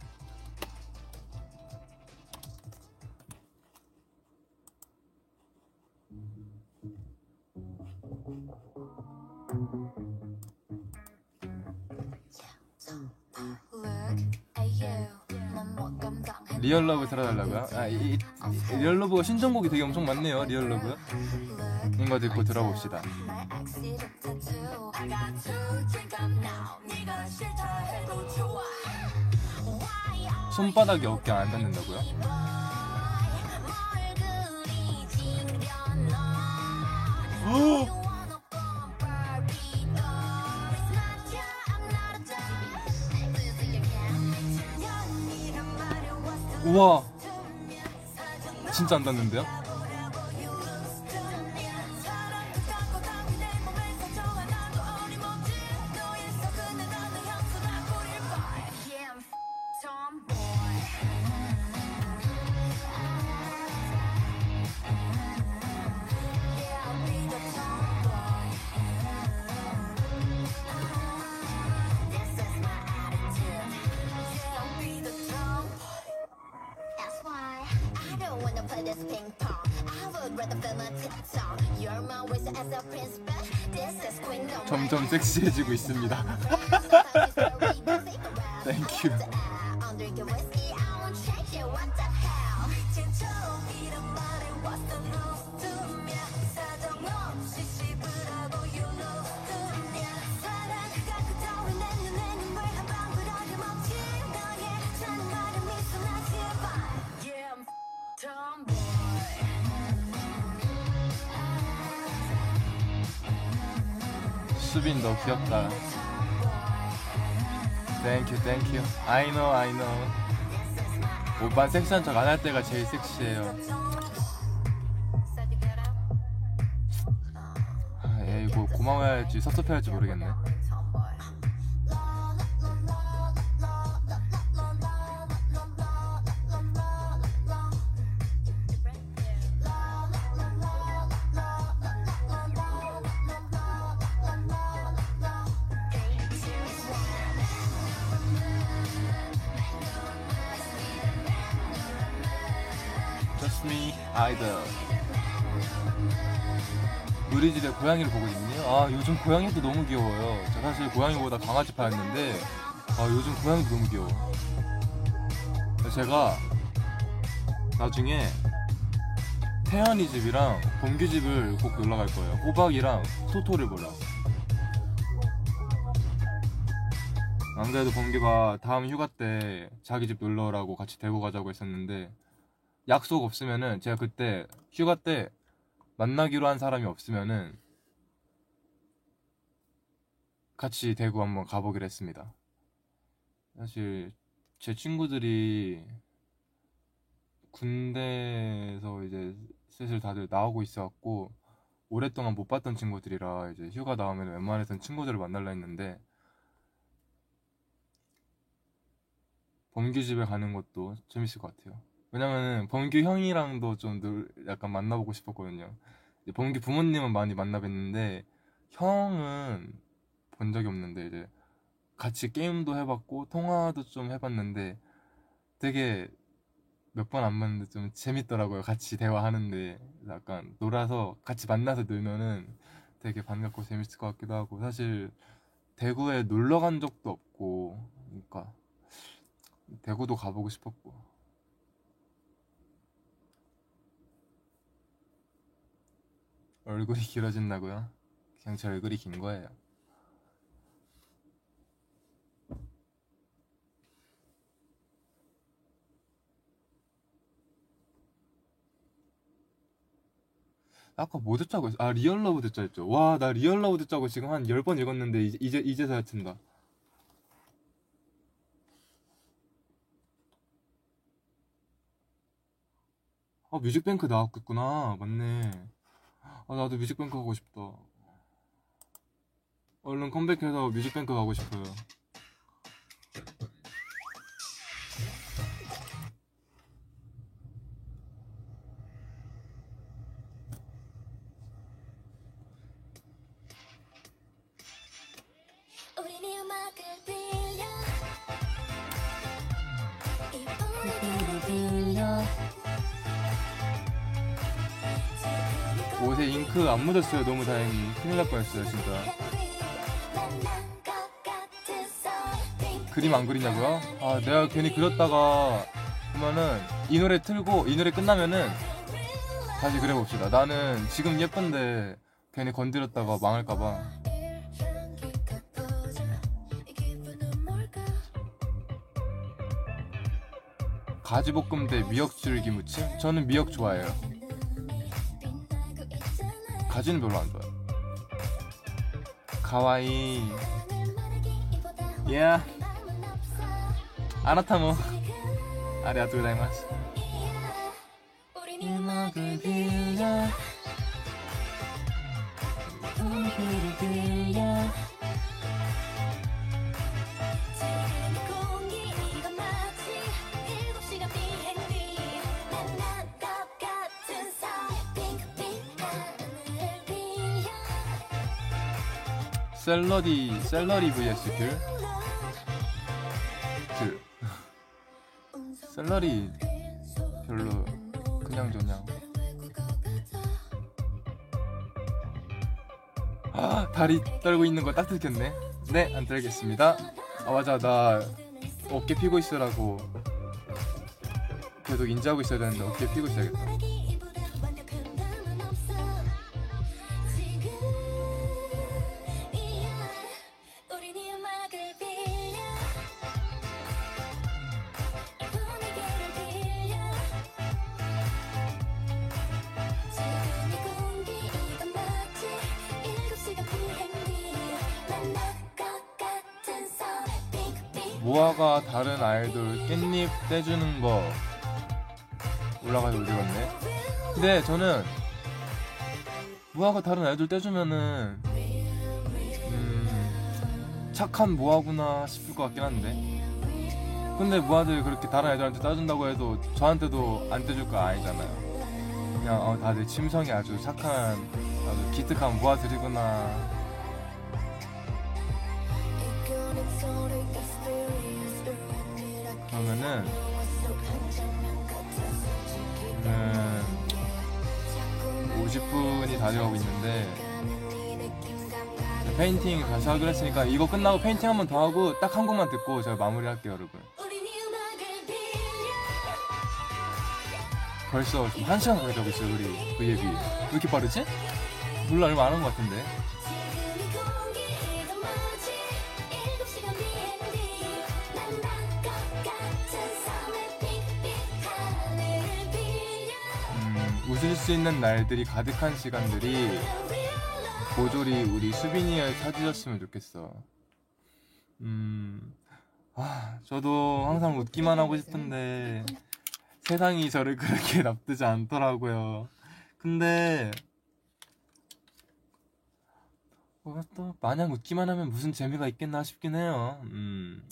Speaker 1: Real Love 들어달라고요? 아, 이, 이 Real Love가 신청곡이 되게 엄청 많네요. Real Love. 이거 듣고 들어봅시다. 손바닥이 어깨 안 닿는다고요? 우와 진짜 안 닿는데요? 섹시해지고 있습니다. (laughs) Thank you. 수빈 너 귀엽다. Thank you, thank you. I know, I know. 오빠 섹시한 척 안 할 때가 제일 섹시해요. 아, 얘 이거 고마워야 할지 섭섭해 할지 모르겠네. 고양이를 보고 있네요. 아 요즘 고양이도 너무 귀여워요. 저 사실 고양이보다 강아지파였는데 아 요즘 고양이도 너무 귀여워. 제가 나중에 태연이 집이랑 범규 집을 꼭 놀러 갈 거예요. 호박이랑 토토를 보러. 안 그래도 범규가 다음 휴가 때 자기 집 놀러 오라고 같이 데리고 가자고 했었는데 약속 없으면은 제가 그때 휴가 때 만나기로 한 사람이 없으면은 같이 대구 한번 가보기로 했습니다. 사실 제 친구들이 군대에서 이제 슬슬 다들 나오고 있어갖고 오랫동안 못 봤던 친구들이라 이제 휴가 나오면 웬만해선 친구들을 만날라 했는데 범규 집에 가는 것도 재밌을 것 같아요. 왜냐면은 범규 형이랑도 좀 늘 약간 만나보고 싶었거든요. 범규 부모님은 많이 만나뵀는데 형은 본 적이 없는데 이제 같이 게임도 해봤고 통화도 좀 해봤는데 되게 몇 번 안 봤는데 좀 재밌더라고요. 같이 대화하는데 약간 놀아서 같이 만나서 놀면은 되게 반갑고 재밌을 것 같기도 하고 사실 대구에 놀러 간 적도 없고 그러니까 대구도 가보고 싶었고 얼굴이 길어진다고요? 그냥 제 얼굴이 긴 거예요. 아까 뭐 듣자고 했어? 아 Real Love 듣자 했죠. 와 나 Real Love 듣자고 지금 한 10번 읽었는데 이제 이제 이제서야 튼다. 아 뮤직뱅크 나왔겠구나. 맞네. 아 나도 뮤직뱅크 하고 싶다. 얼른 컴백해서 뮤직뱅크 가고 싶어요. 묻었어요. 너무 다행히. 큰일 날 뻔했어요, 진짜. 그림 안 그리냐고요? 아, 내가 괜히 그렸다가 보면은 이 노래 틀고 이 노래 끝나면은 다시 그려봅시다. 나는 지금 예쁜데 괜히 건드렸다가 망할까봐. 가지볶음 대 미역줄기 무침? 저는 미역 좋아해요. 가지는 별로 안 좋아요. 가와이.
Speaker 7: 없어
Speaker 1: 아나타모. 아리아토 고자이마스.
Speaker 7: 음악을 빌려 분위기를 빌려
Speaker 1: 샐러디, 샐러리 vs 귤? 귤. (laughs) 샐러리 별로 그냥 저냥. 아, 다리 떨고 있는 거딱 들켰네. 네, 안 떨겠습니다. 아, 맞아. 나 어깨 피고 있으라고 계속 인지하고 있어야 되는데 어깨 피고 있어야겠다. 떼주는 거 올라가서 올리겠네. 근데 저는 모아가 다른 아이돌 떼주면은 음, 착한 모아구나 싶을 것 같긴 한데. 근데 모아들이 그렇게 다른 아이돌한테 따준다고 해도 저한테도 안 떼줄 거 아니잖아요. 그냥 어, 다들 침성이 아주 착한 아주 기특한 모아들이구나. 그러면은 음, 50분이 다 돼가고 있는데 페인팅 다시 하기로 했으니까 이거 끝나고 페인팅 한 번 더 하고 딱 한 곡만 듣고 제가 마무리할게요 여러분. 벌써 한 시간 가까이 하고 있어요 우리 그 예비 왜 이렇게 빠르지? 몰라 얼마 안 한 것 같은데 웃을 수 있는 날들이 가득한 시간들이 모조리 우리 수빈이를 찾으셨으면 좋겠어. 음, 아, 저도 항상 웃기만 하고 싶은데 세상이 저를 그렇게 (laughs) 나쁘지 않더라고요. 근데 뭐가 또 마냥 웃기만 하면 무슨 재미가 있겠나 싶긴 해요. 음,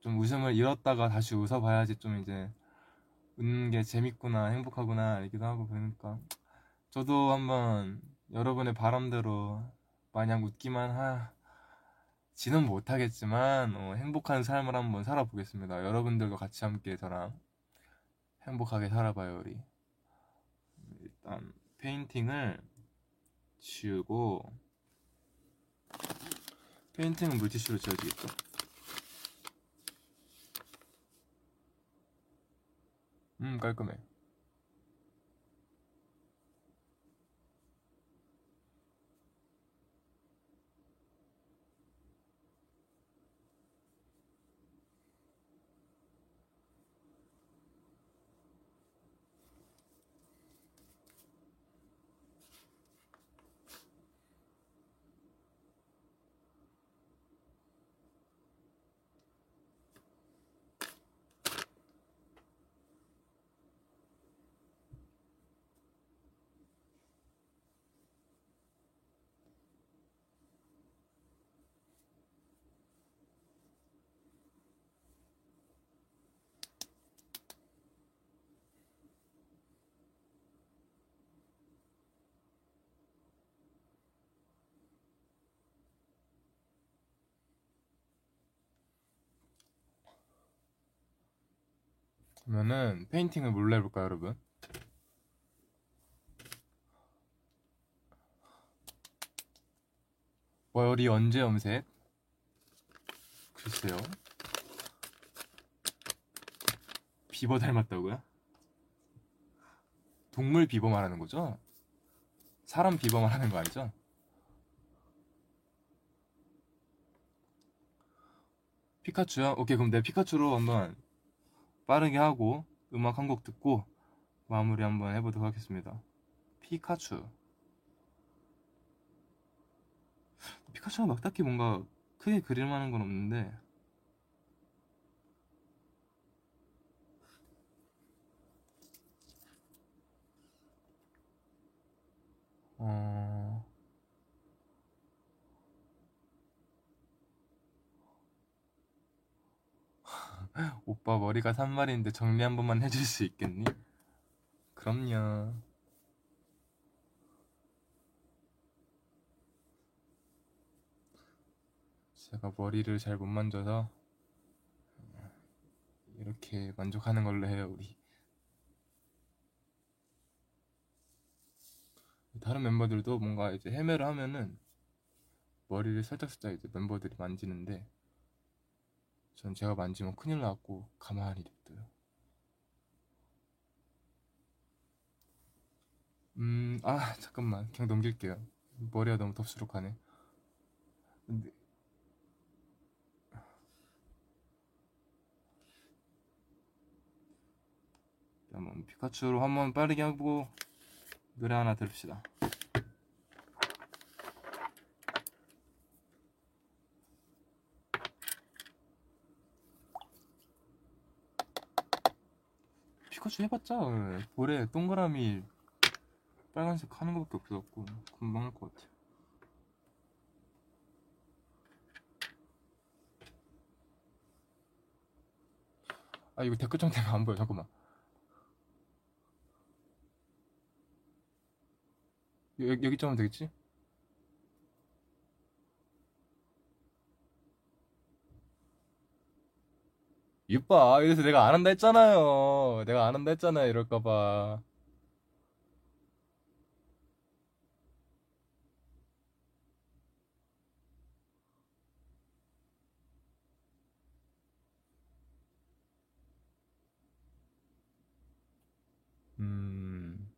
Speaker 1: 좀 웃음을 잃었다가 다시 웃어봐야지 좀 이제 웃는 게 재밌구나 행복하구나 알기도 하고 그러니까. 저도 한번 여러분의 바람대로 마냥 웃기만 하 지는 못하겠지만 어, 행복한 삶을 한번 살아보겠습니다. 여러분들과 같이 함께 저랑 행복하게 살아봐요 우리. 일단 페인팅을 지우고 페인팅은 물티슈로 지워지겠죠 음 깔끔해 그러면은 페인팅을 몰래 해볼까요, 여러분? 머리 언제 염색? 글쎄요. 비버 닮았다고요? 동물 비버 말하는 거죠? 사람 비버 말하는 거 아니죠? 피카츄요? 오케이 그럼 내 피카츄로 한번 빠르게 하고 음악 한 곡 듣고 마무리 한번 해보도록 하겠습니다. 피카츄. 피카츄가 막 딱히 뭔가 크게 그릴 만한 건 없는데 어... 오빠 머리가 산말인데 정리 한 번만 해줄 수 있겠니? 그럼요. 제가 머리를 잘 못 만져서 이렇게 만족하는 걸로 해요, 우리. 다른 멤버들도 뭔가 이제 헤매를 하면은 머리를 살짝살짝 이제 멤버들이 만지는데 전 제가 만지면 큰일 나고 가만히 냅둬요. 음, 아, 잠깐만. 그냥 넘길게요. 머리가 너무 덥수룩하네. 근데... 한번 피카츄로 한번 빠르게 하고 노래 하나 들읍시다. 피카츄 해봤자 볼에 동그라미 빨간색 하는 것밖에 없어갖고 금방 할 것 같아. 아 이거 댓글창 때문에 안 보여 잠깐만. 여기 여기 점면 되겠지? 이봐 이래서 내가 안 한다 했잖아요. 내가 안 한다 했잖아요. 이럴까봐. 음.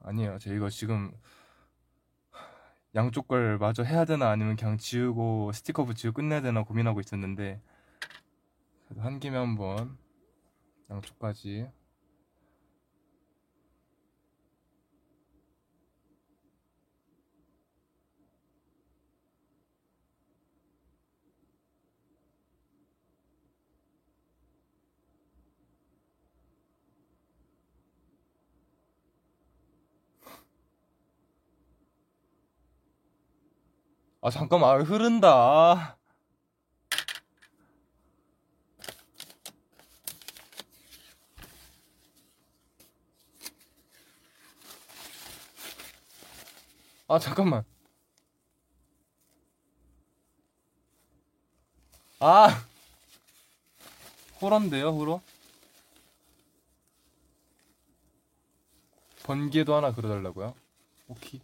Speaker 1: 아니에요. 저 이거 지금 양쪽 걸 마저 해야 되나 아니면 그냥 지우고 스티커 붙이고 끝내야 되나 고민하고 있었는데 한 김에 한번 양쪽까지 아 잠깐만. 아, 흐른다. 아 잠깐만. 아! 호러인데요 호러? 번개도 하나 그려달라고요? 오케이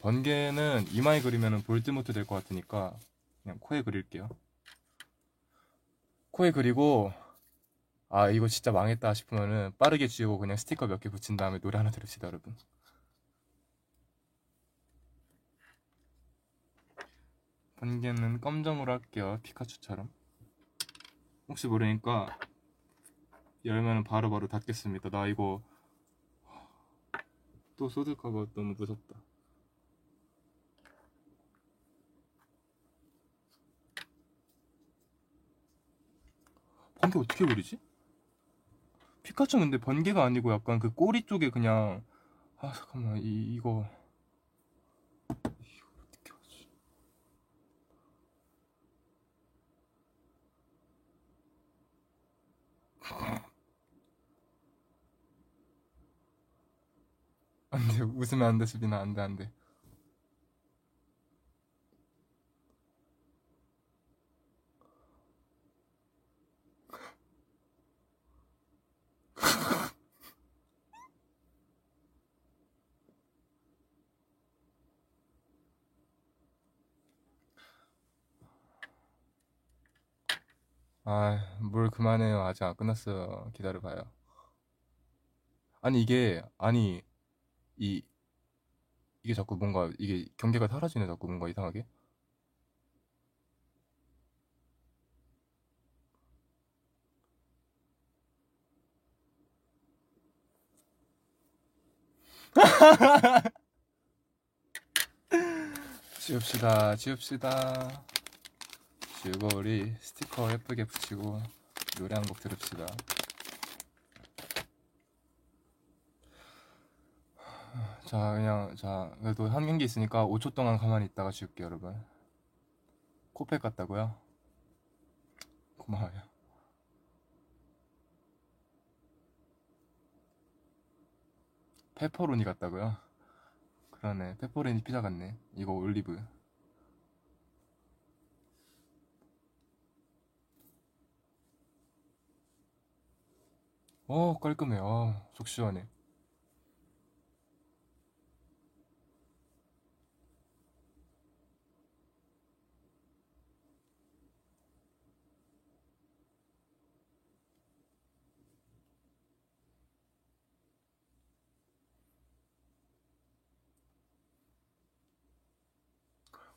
Speaker 1: 번개는 이마에 그리면 볼드모트 될 것 같으니까 그냥 코에 그릴게요. 코에 그리고 아 이거 진짜 망했다 싶으면은 빠르게 지우고 그냥 스티커 몇 개 붙인 다음에 노래 하나 들읍시다 여러분. 번개는 검정으로 할게요 피카츄처럼. 혹시 모르니까 열면은 바로 바로 닫겠습니다. 나 이거 또 쏟을까봐 너무 무섭다. 번개 어떻게 그리지? 피카츄 근데 번개가 아니고 약간 그 꼬리 쪽에 그냥 아 잠깐만 이 이거 이거 어떻게 하지? (laughs) 안돼 웃으면 안돼 수빈아 안돼 안돼 아, 뭘 그만해요. 아직 안 끝났어요. 기다려봐요. 아니, 이게, 아니, 이, 이게 자꾸 뭔가, 이게 경계가 사라지네, 자꾸 뭔가 이상하게. (laughs) 지웁시다, 지웁시다. 지우고 우리 스티커 예쁘게 붙이고 노래 한 곡 들읍시다. 자, 그냥 자 그래도 한 경기 있으니까 5초 동안 가만히 있다가 지울게요, 여러분. 코팩 같다고요? 고마워요. 페퍼로니 같다고요? 그러네, 페퍼로니 피자 같네. 이거 올리브. 어, 깔끔해. 어, 속 시원해.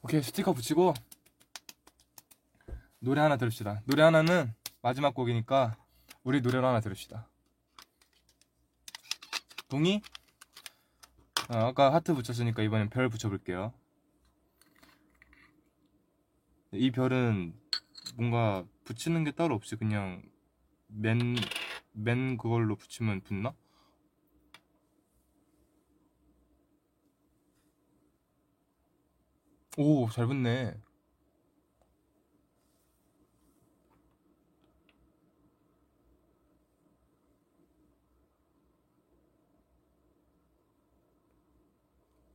Speaker 1: 오케이, 스티커 붙이고 노래 하나 들읍시다. 노래 하나는 마지막 곡이니까 우리 노래로 하나 들읍시다. 동의? 어, 아까 하트 붙였으니까 이번엔 별 붙여볼게요. 이 별은 뭔가 붙이는 게 따로 없이 그냥 맨, 맨 그걸로 붙이면 붙나? 오, 잘 붙네.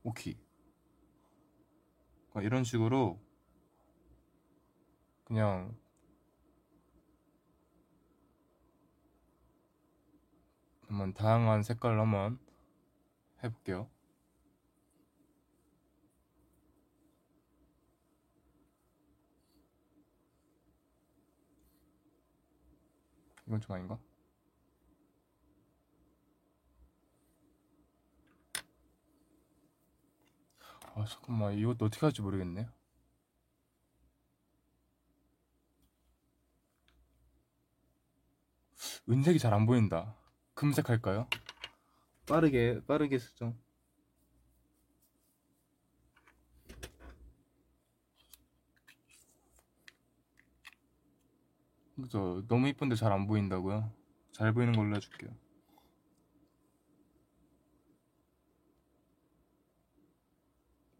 Speaker 1: 오케이. 그러니까 이런 식으로 그냥 한번 다양한 색깔로 한번 해볼게요. 이건 좀 아닌가? 아 잠깐만 이것도 어떻게 할지 모르겠네. 은색이 잘 안 보인다. 금색 할까요? 빠르게 빠르게 수정. 그죠? 너무 이쁜데 잘 안 보인다고요? 잘 보이는 걸로 해줄게요.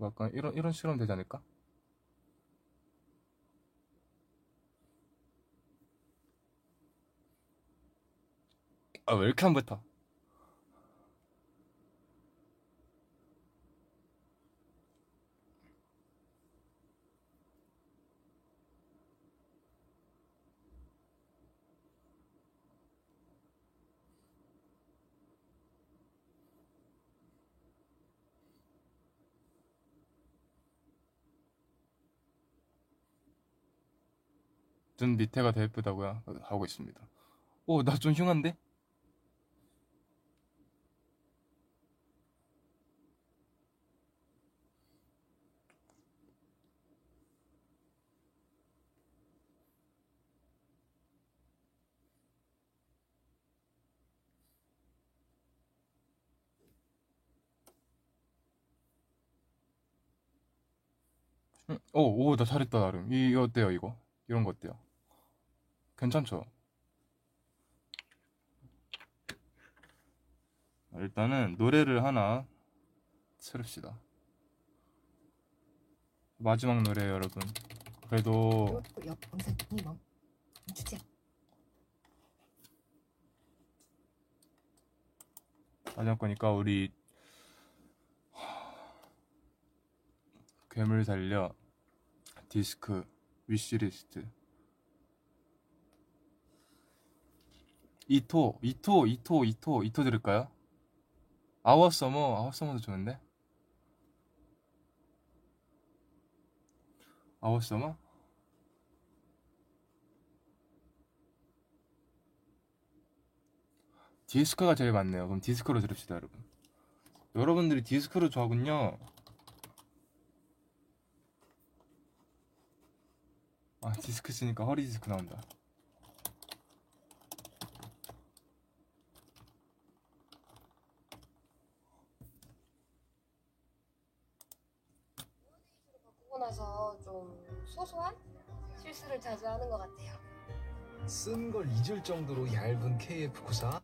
Speaker 1: 약간 이런 이런 하면 되지 않을까? 아 왜 이렇게 안 붙어? 눈 밑에가 더 예쁘다고요? 하고 있습니다. 오, 나 좀 흉한데? 응, 오, 오, 나 잘했다, 나름. 이, 이거 어때요, 이거? 이런 거 어때요? 괜찮죠? 일단은 노래를 하나 틀읍시다. 마지막 노래 여러분. 그래도. 마지막 거니까 우리 괴물 살려 디스크 위시리스트 이토 이토 이토 이토 이토 들을까요? 아워 서머 아워 서머도 좋은데? 아워 서머 디스크가 제일 많네요. 그럼 디스크로 들읍시다 여러분. 여러분들이 디스크로 좋아하군요. 아 디스크 쓰니까 허리 디스크 나온다.
Speaker 8: 소소한 실수를 자주 하는 것 같아요.
Speaker 4: 쓴 걸 잊을 정도로 얇은 KF94?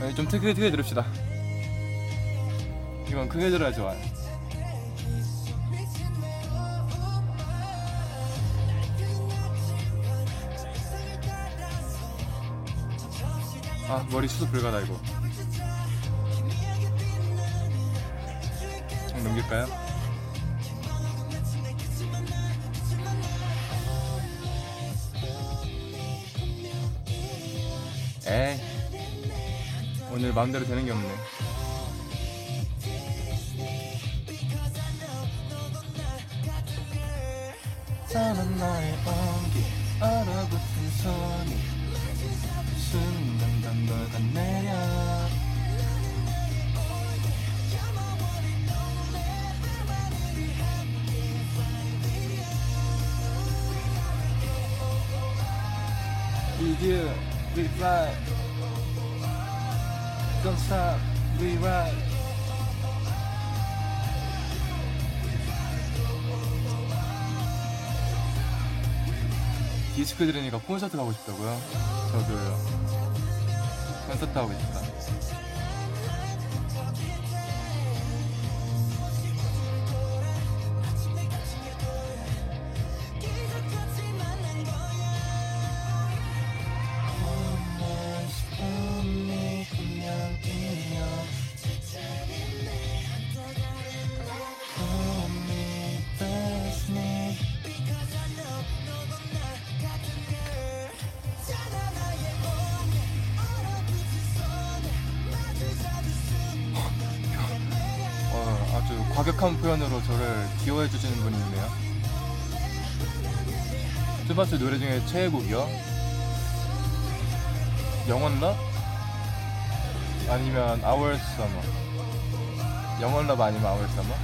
Speaker 1: 네, 좀 크게 크게 들읍시다. 이건 크게 들어야 좋아요. 아 머리 수습 불가다 이거. 좀 넘길까요? 에이 오늘 마음대로 되는 게 없네. 나의 온기 얼어붙은 손이 you, we fly Don't stop, we ride 디스크 들으니까 콘서트 가고 싶다고요? 저도요. 콘서트 하고 싶다 표현으로 저를 기호해 주시는 분이 있네요. 투바투 노래 중에 최애곡이요? 영원 love? 아니면 Our Summer? 영원 love 아니면 Our Summer?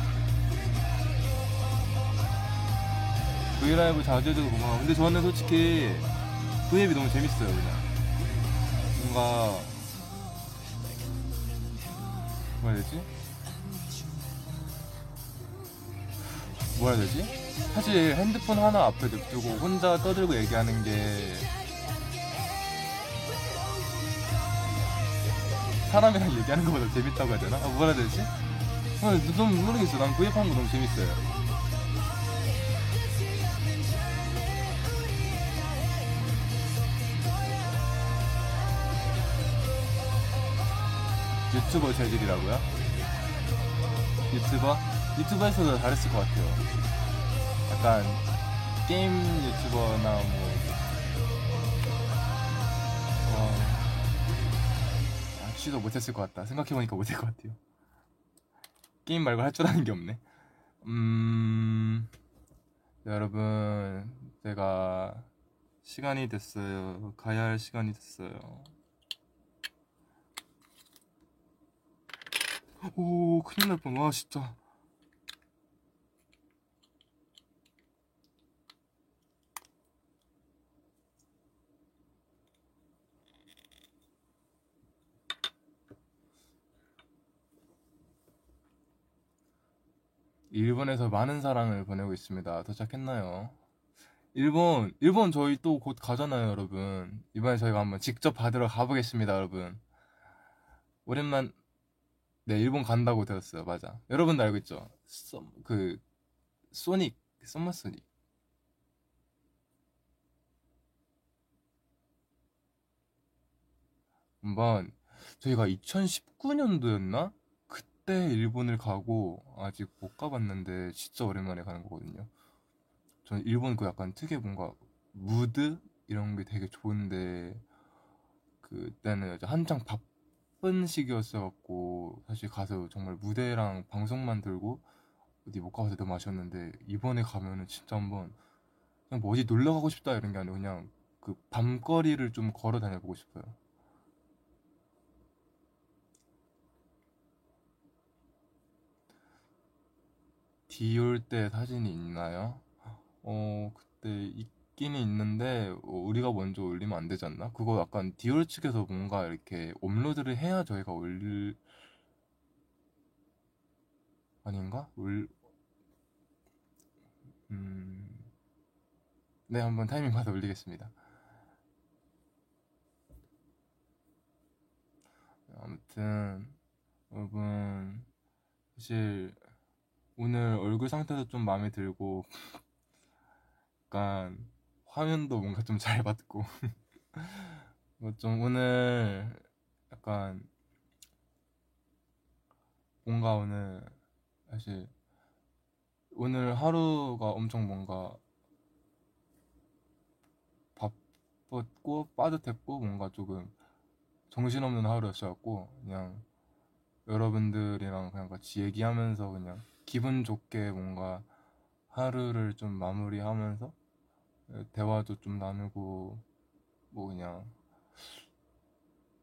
Speaker 1: V LIVE 자주 해줘서 고마워. 근데 저는 솔직히 V앱이 너무 재밌어요, 그냥. 뭔가 뭐라 해야 되지? 뭐라 해야 되지? 사실 핸드폰 하나 앞에 냅두고 혼자 떠들고 얘기하는 게 사람이랑 (laughs) 얘기하는 것보다 재밌다고 해야 되나? 아, 뭐라 해야 되지? 아, 너무 모르겠어. 난 브이앱 하는 거 너무 재밌어요. 유튜버 재질이라고요? 유튜버? 유튜버에서도 잘했을 것 같아요. 약간 게임 유튜버나 뭐 어... 아, 취소 못했을 것 같다. 생각해보니까 못할 것 같아요. 게임 말고 할 줄 아는 게 없네. 음... 네, 여러분, 제가 시간이 됐어요. 가야 할 시간이 됐어요. 오, 큰일 날 뻔. 와, 진짜. 일본에서 많은 사랑을 보내고 있습니다. 도착했나요? 일본, 일본 저희 또 곧 가잖아요, 여러분. 이번에 저희가 한번 직접 받으러 가보겠습니다, 여러분. 오랜만, 네, 일본 간다고 들었어요. 맞아. 여러분도 알고 있죠? Sum, 그, Sonic, Summer Sonic. 한번, 저희가 2019년도였나? 그때 일본을 가고, 아직 못 가봤는데, 진짜 오랜만에 가는 거거든요. 저는 일본 그 약간 특유의 뭔가, 무드? 이런 게 되게 좋은데, 그때는 한창 바, 바쁜 시기였어갖고 사실 가서 정말 무대랑 방송만 들고 어디 못 가서 너무 아쉬웠는데 이번에 가면은 진짜 한번 그냥 뭐 어디 놀러 가고 싶다 이런 게 아니라 그냥 그 밤거리를 좀 걸어 다녀보고 싶어요. 디올 때 사진이 있나요? 어, 그때 있기는 있는데 어, 우리가 먼저 올리면 안 되지 않나? 그거 약간 디올 측에서 뭔가 이렇게 업로드를 해야 저희가 올릴 아닌가? 올 음... 네, 한번 타이밍 봐서 올리겠습니다. 아무튼 여러분 사실 오늘 얼굴 상태도 좀 마음에 들고 약간 화면도 뭔가 좀 잘 받고. (laughs) 뭐좀 오늘 약간 뭔가 오늘 사실 오늘 하루가 엄청 뭔가 바빴고 빠듯했고 뭔가 조금 정신없는 하루였어갖고 그냥 여러분들이랑 그냥 같이 얘기하면서 그냥 기분 좋게 뭔가 하루를 좀 마무리하면서 대화도 좀 나누고 뭐 그냥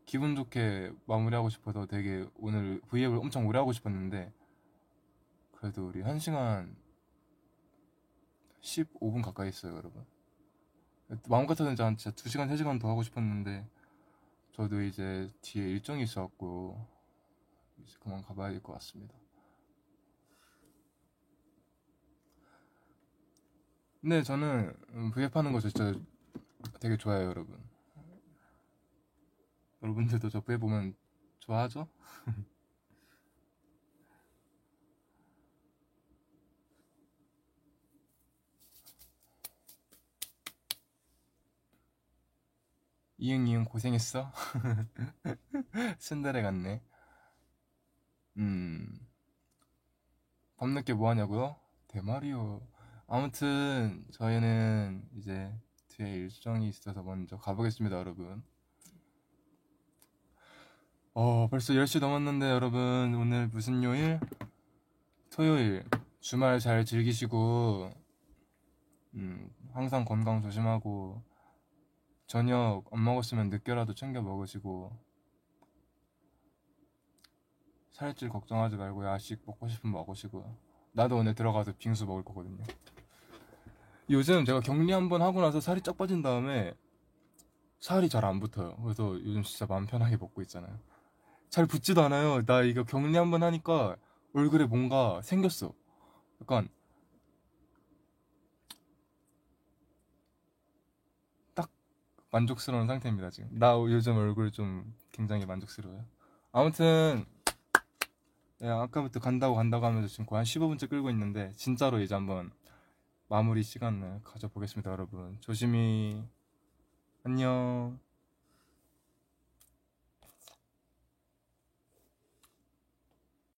Speaker 1: 기분 좋게 마무리하고 싶어서 되게 오늘 V앱을 엄청 오래 하고 싶었는데 그래도 우리 1시간 15분 가까이 했어요 여러분. 마음 같아서는 진짜 2시간 3시간 더 하고 싶었는데 저도 이제 뒤에 일정이 있어갖고 이제 그만 가봐야 될 것 같습니다 근데 저는 음, V앱 하는 거 진짜 되게 좋아해요 여러분 여러분들도 저 V앱 보면 좋아하죠? (laughs) 이응 이응 고생했어? (laughs) 순달에 갔네 음 밤늦게 뭐 하냐고요? 대마리요 아무튼 저희는 이제 뒤에 일정이 있어서 먼저 가보겠습니다 여러분. 어 벌써 10시 넘었는데 여러분 오늘 무슨 요일? 토요일. 주말 잘 즐기시고 음 항상 건강 조심하고 저녁 안 먹었으면 늦게라도 챙겨 먹으시고 살찔 걱정하지 말고 야식 먹고 싶으면 먹으시고요 나도 오늘 들어가서 빙수 먹을 거거든요 요즘 제가 격리 한 번 하고 나서 살이 쫙 빠진 다음에 살이 잘 안 붙어요. 그래서 요즘 진짜 마음 편하게 먹고 있잖아요. 잘 붙지도 않아요. 나 이거 격리 한 번 하니까 얼굴에 뭔가 생겼어. 약간 딱 만족스러운 상태입니다 지금. 나 요즘 얼굴 좀 굉장히 만족스러워요. 아무튼 네, 아까부터 간다고 간다고 하면서 지금 거의 한 15분째 끌고 있는데 진짜로 이제 한번 마무리 시간을 가져보겠습니다 여러분. 조심히. 안녕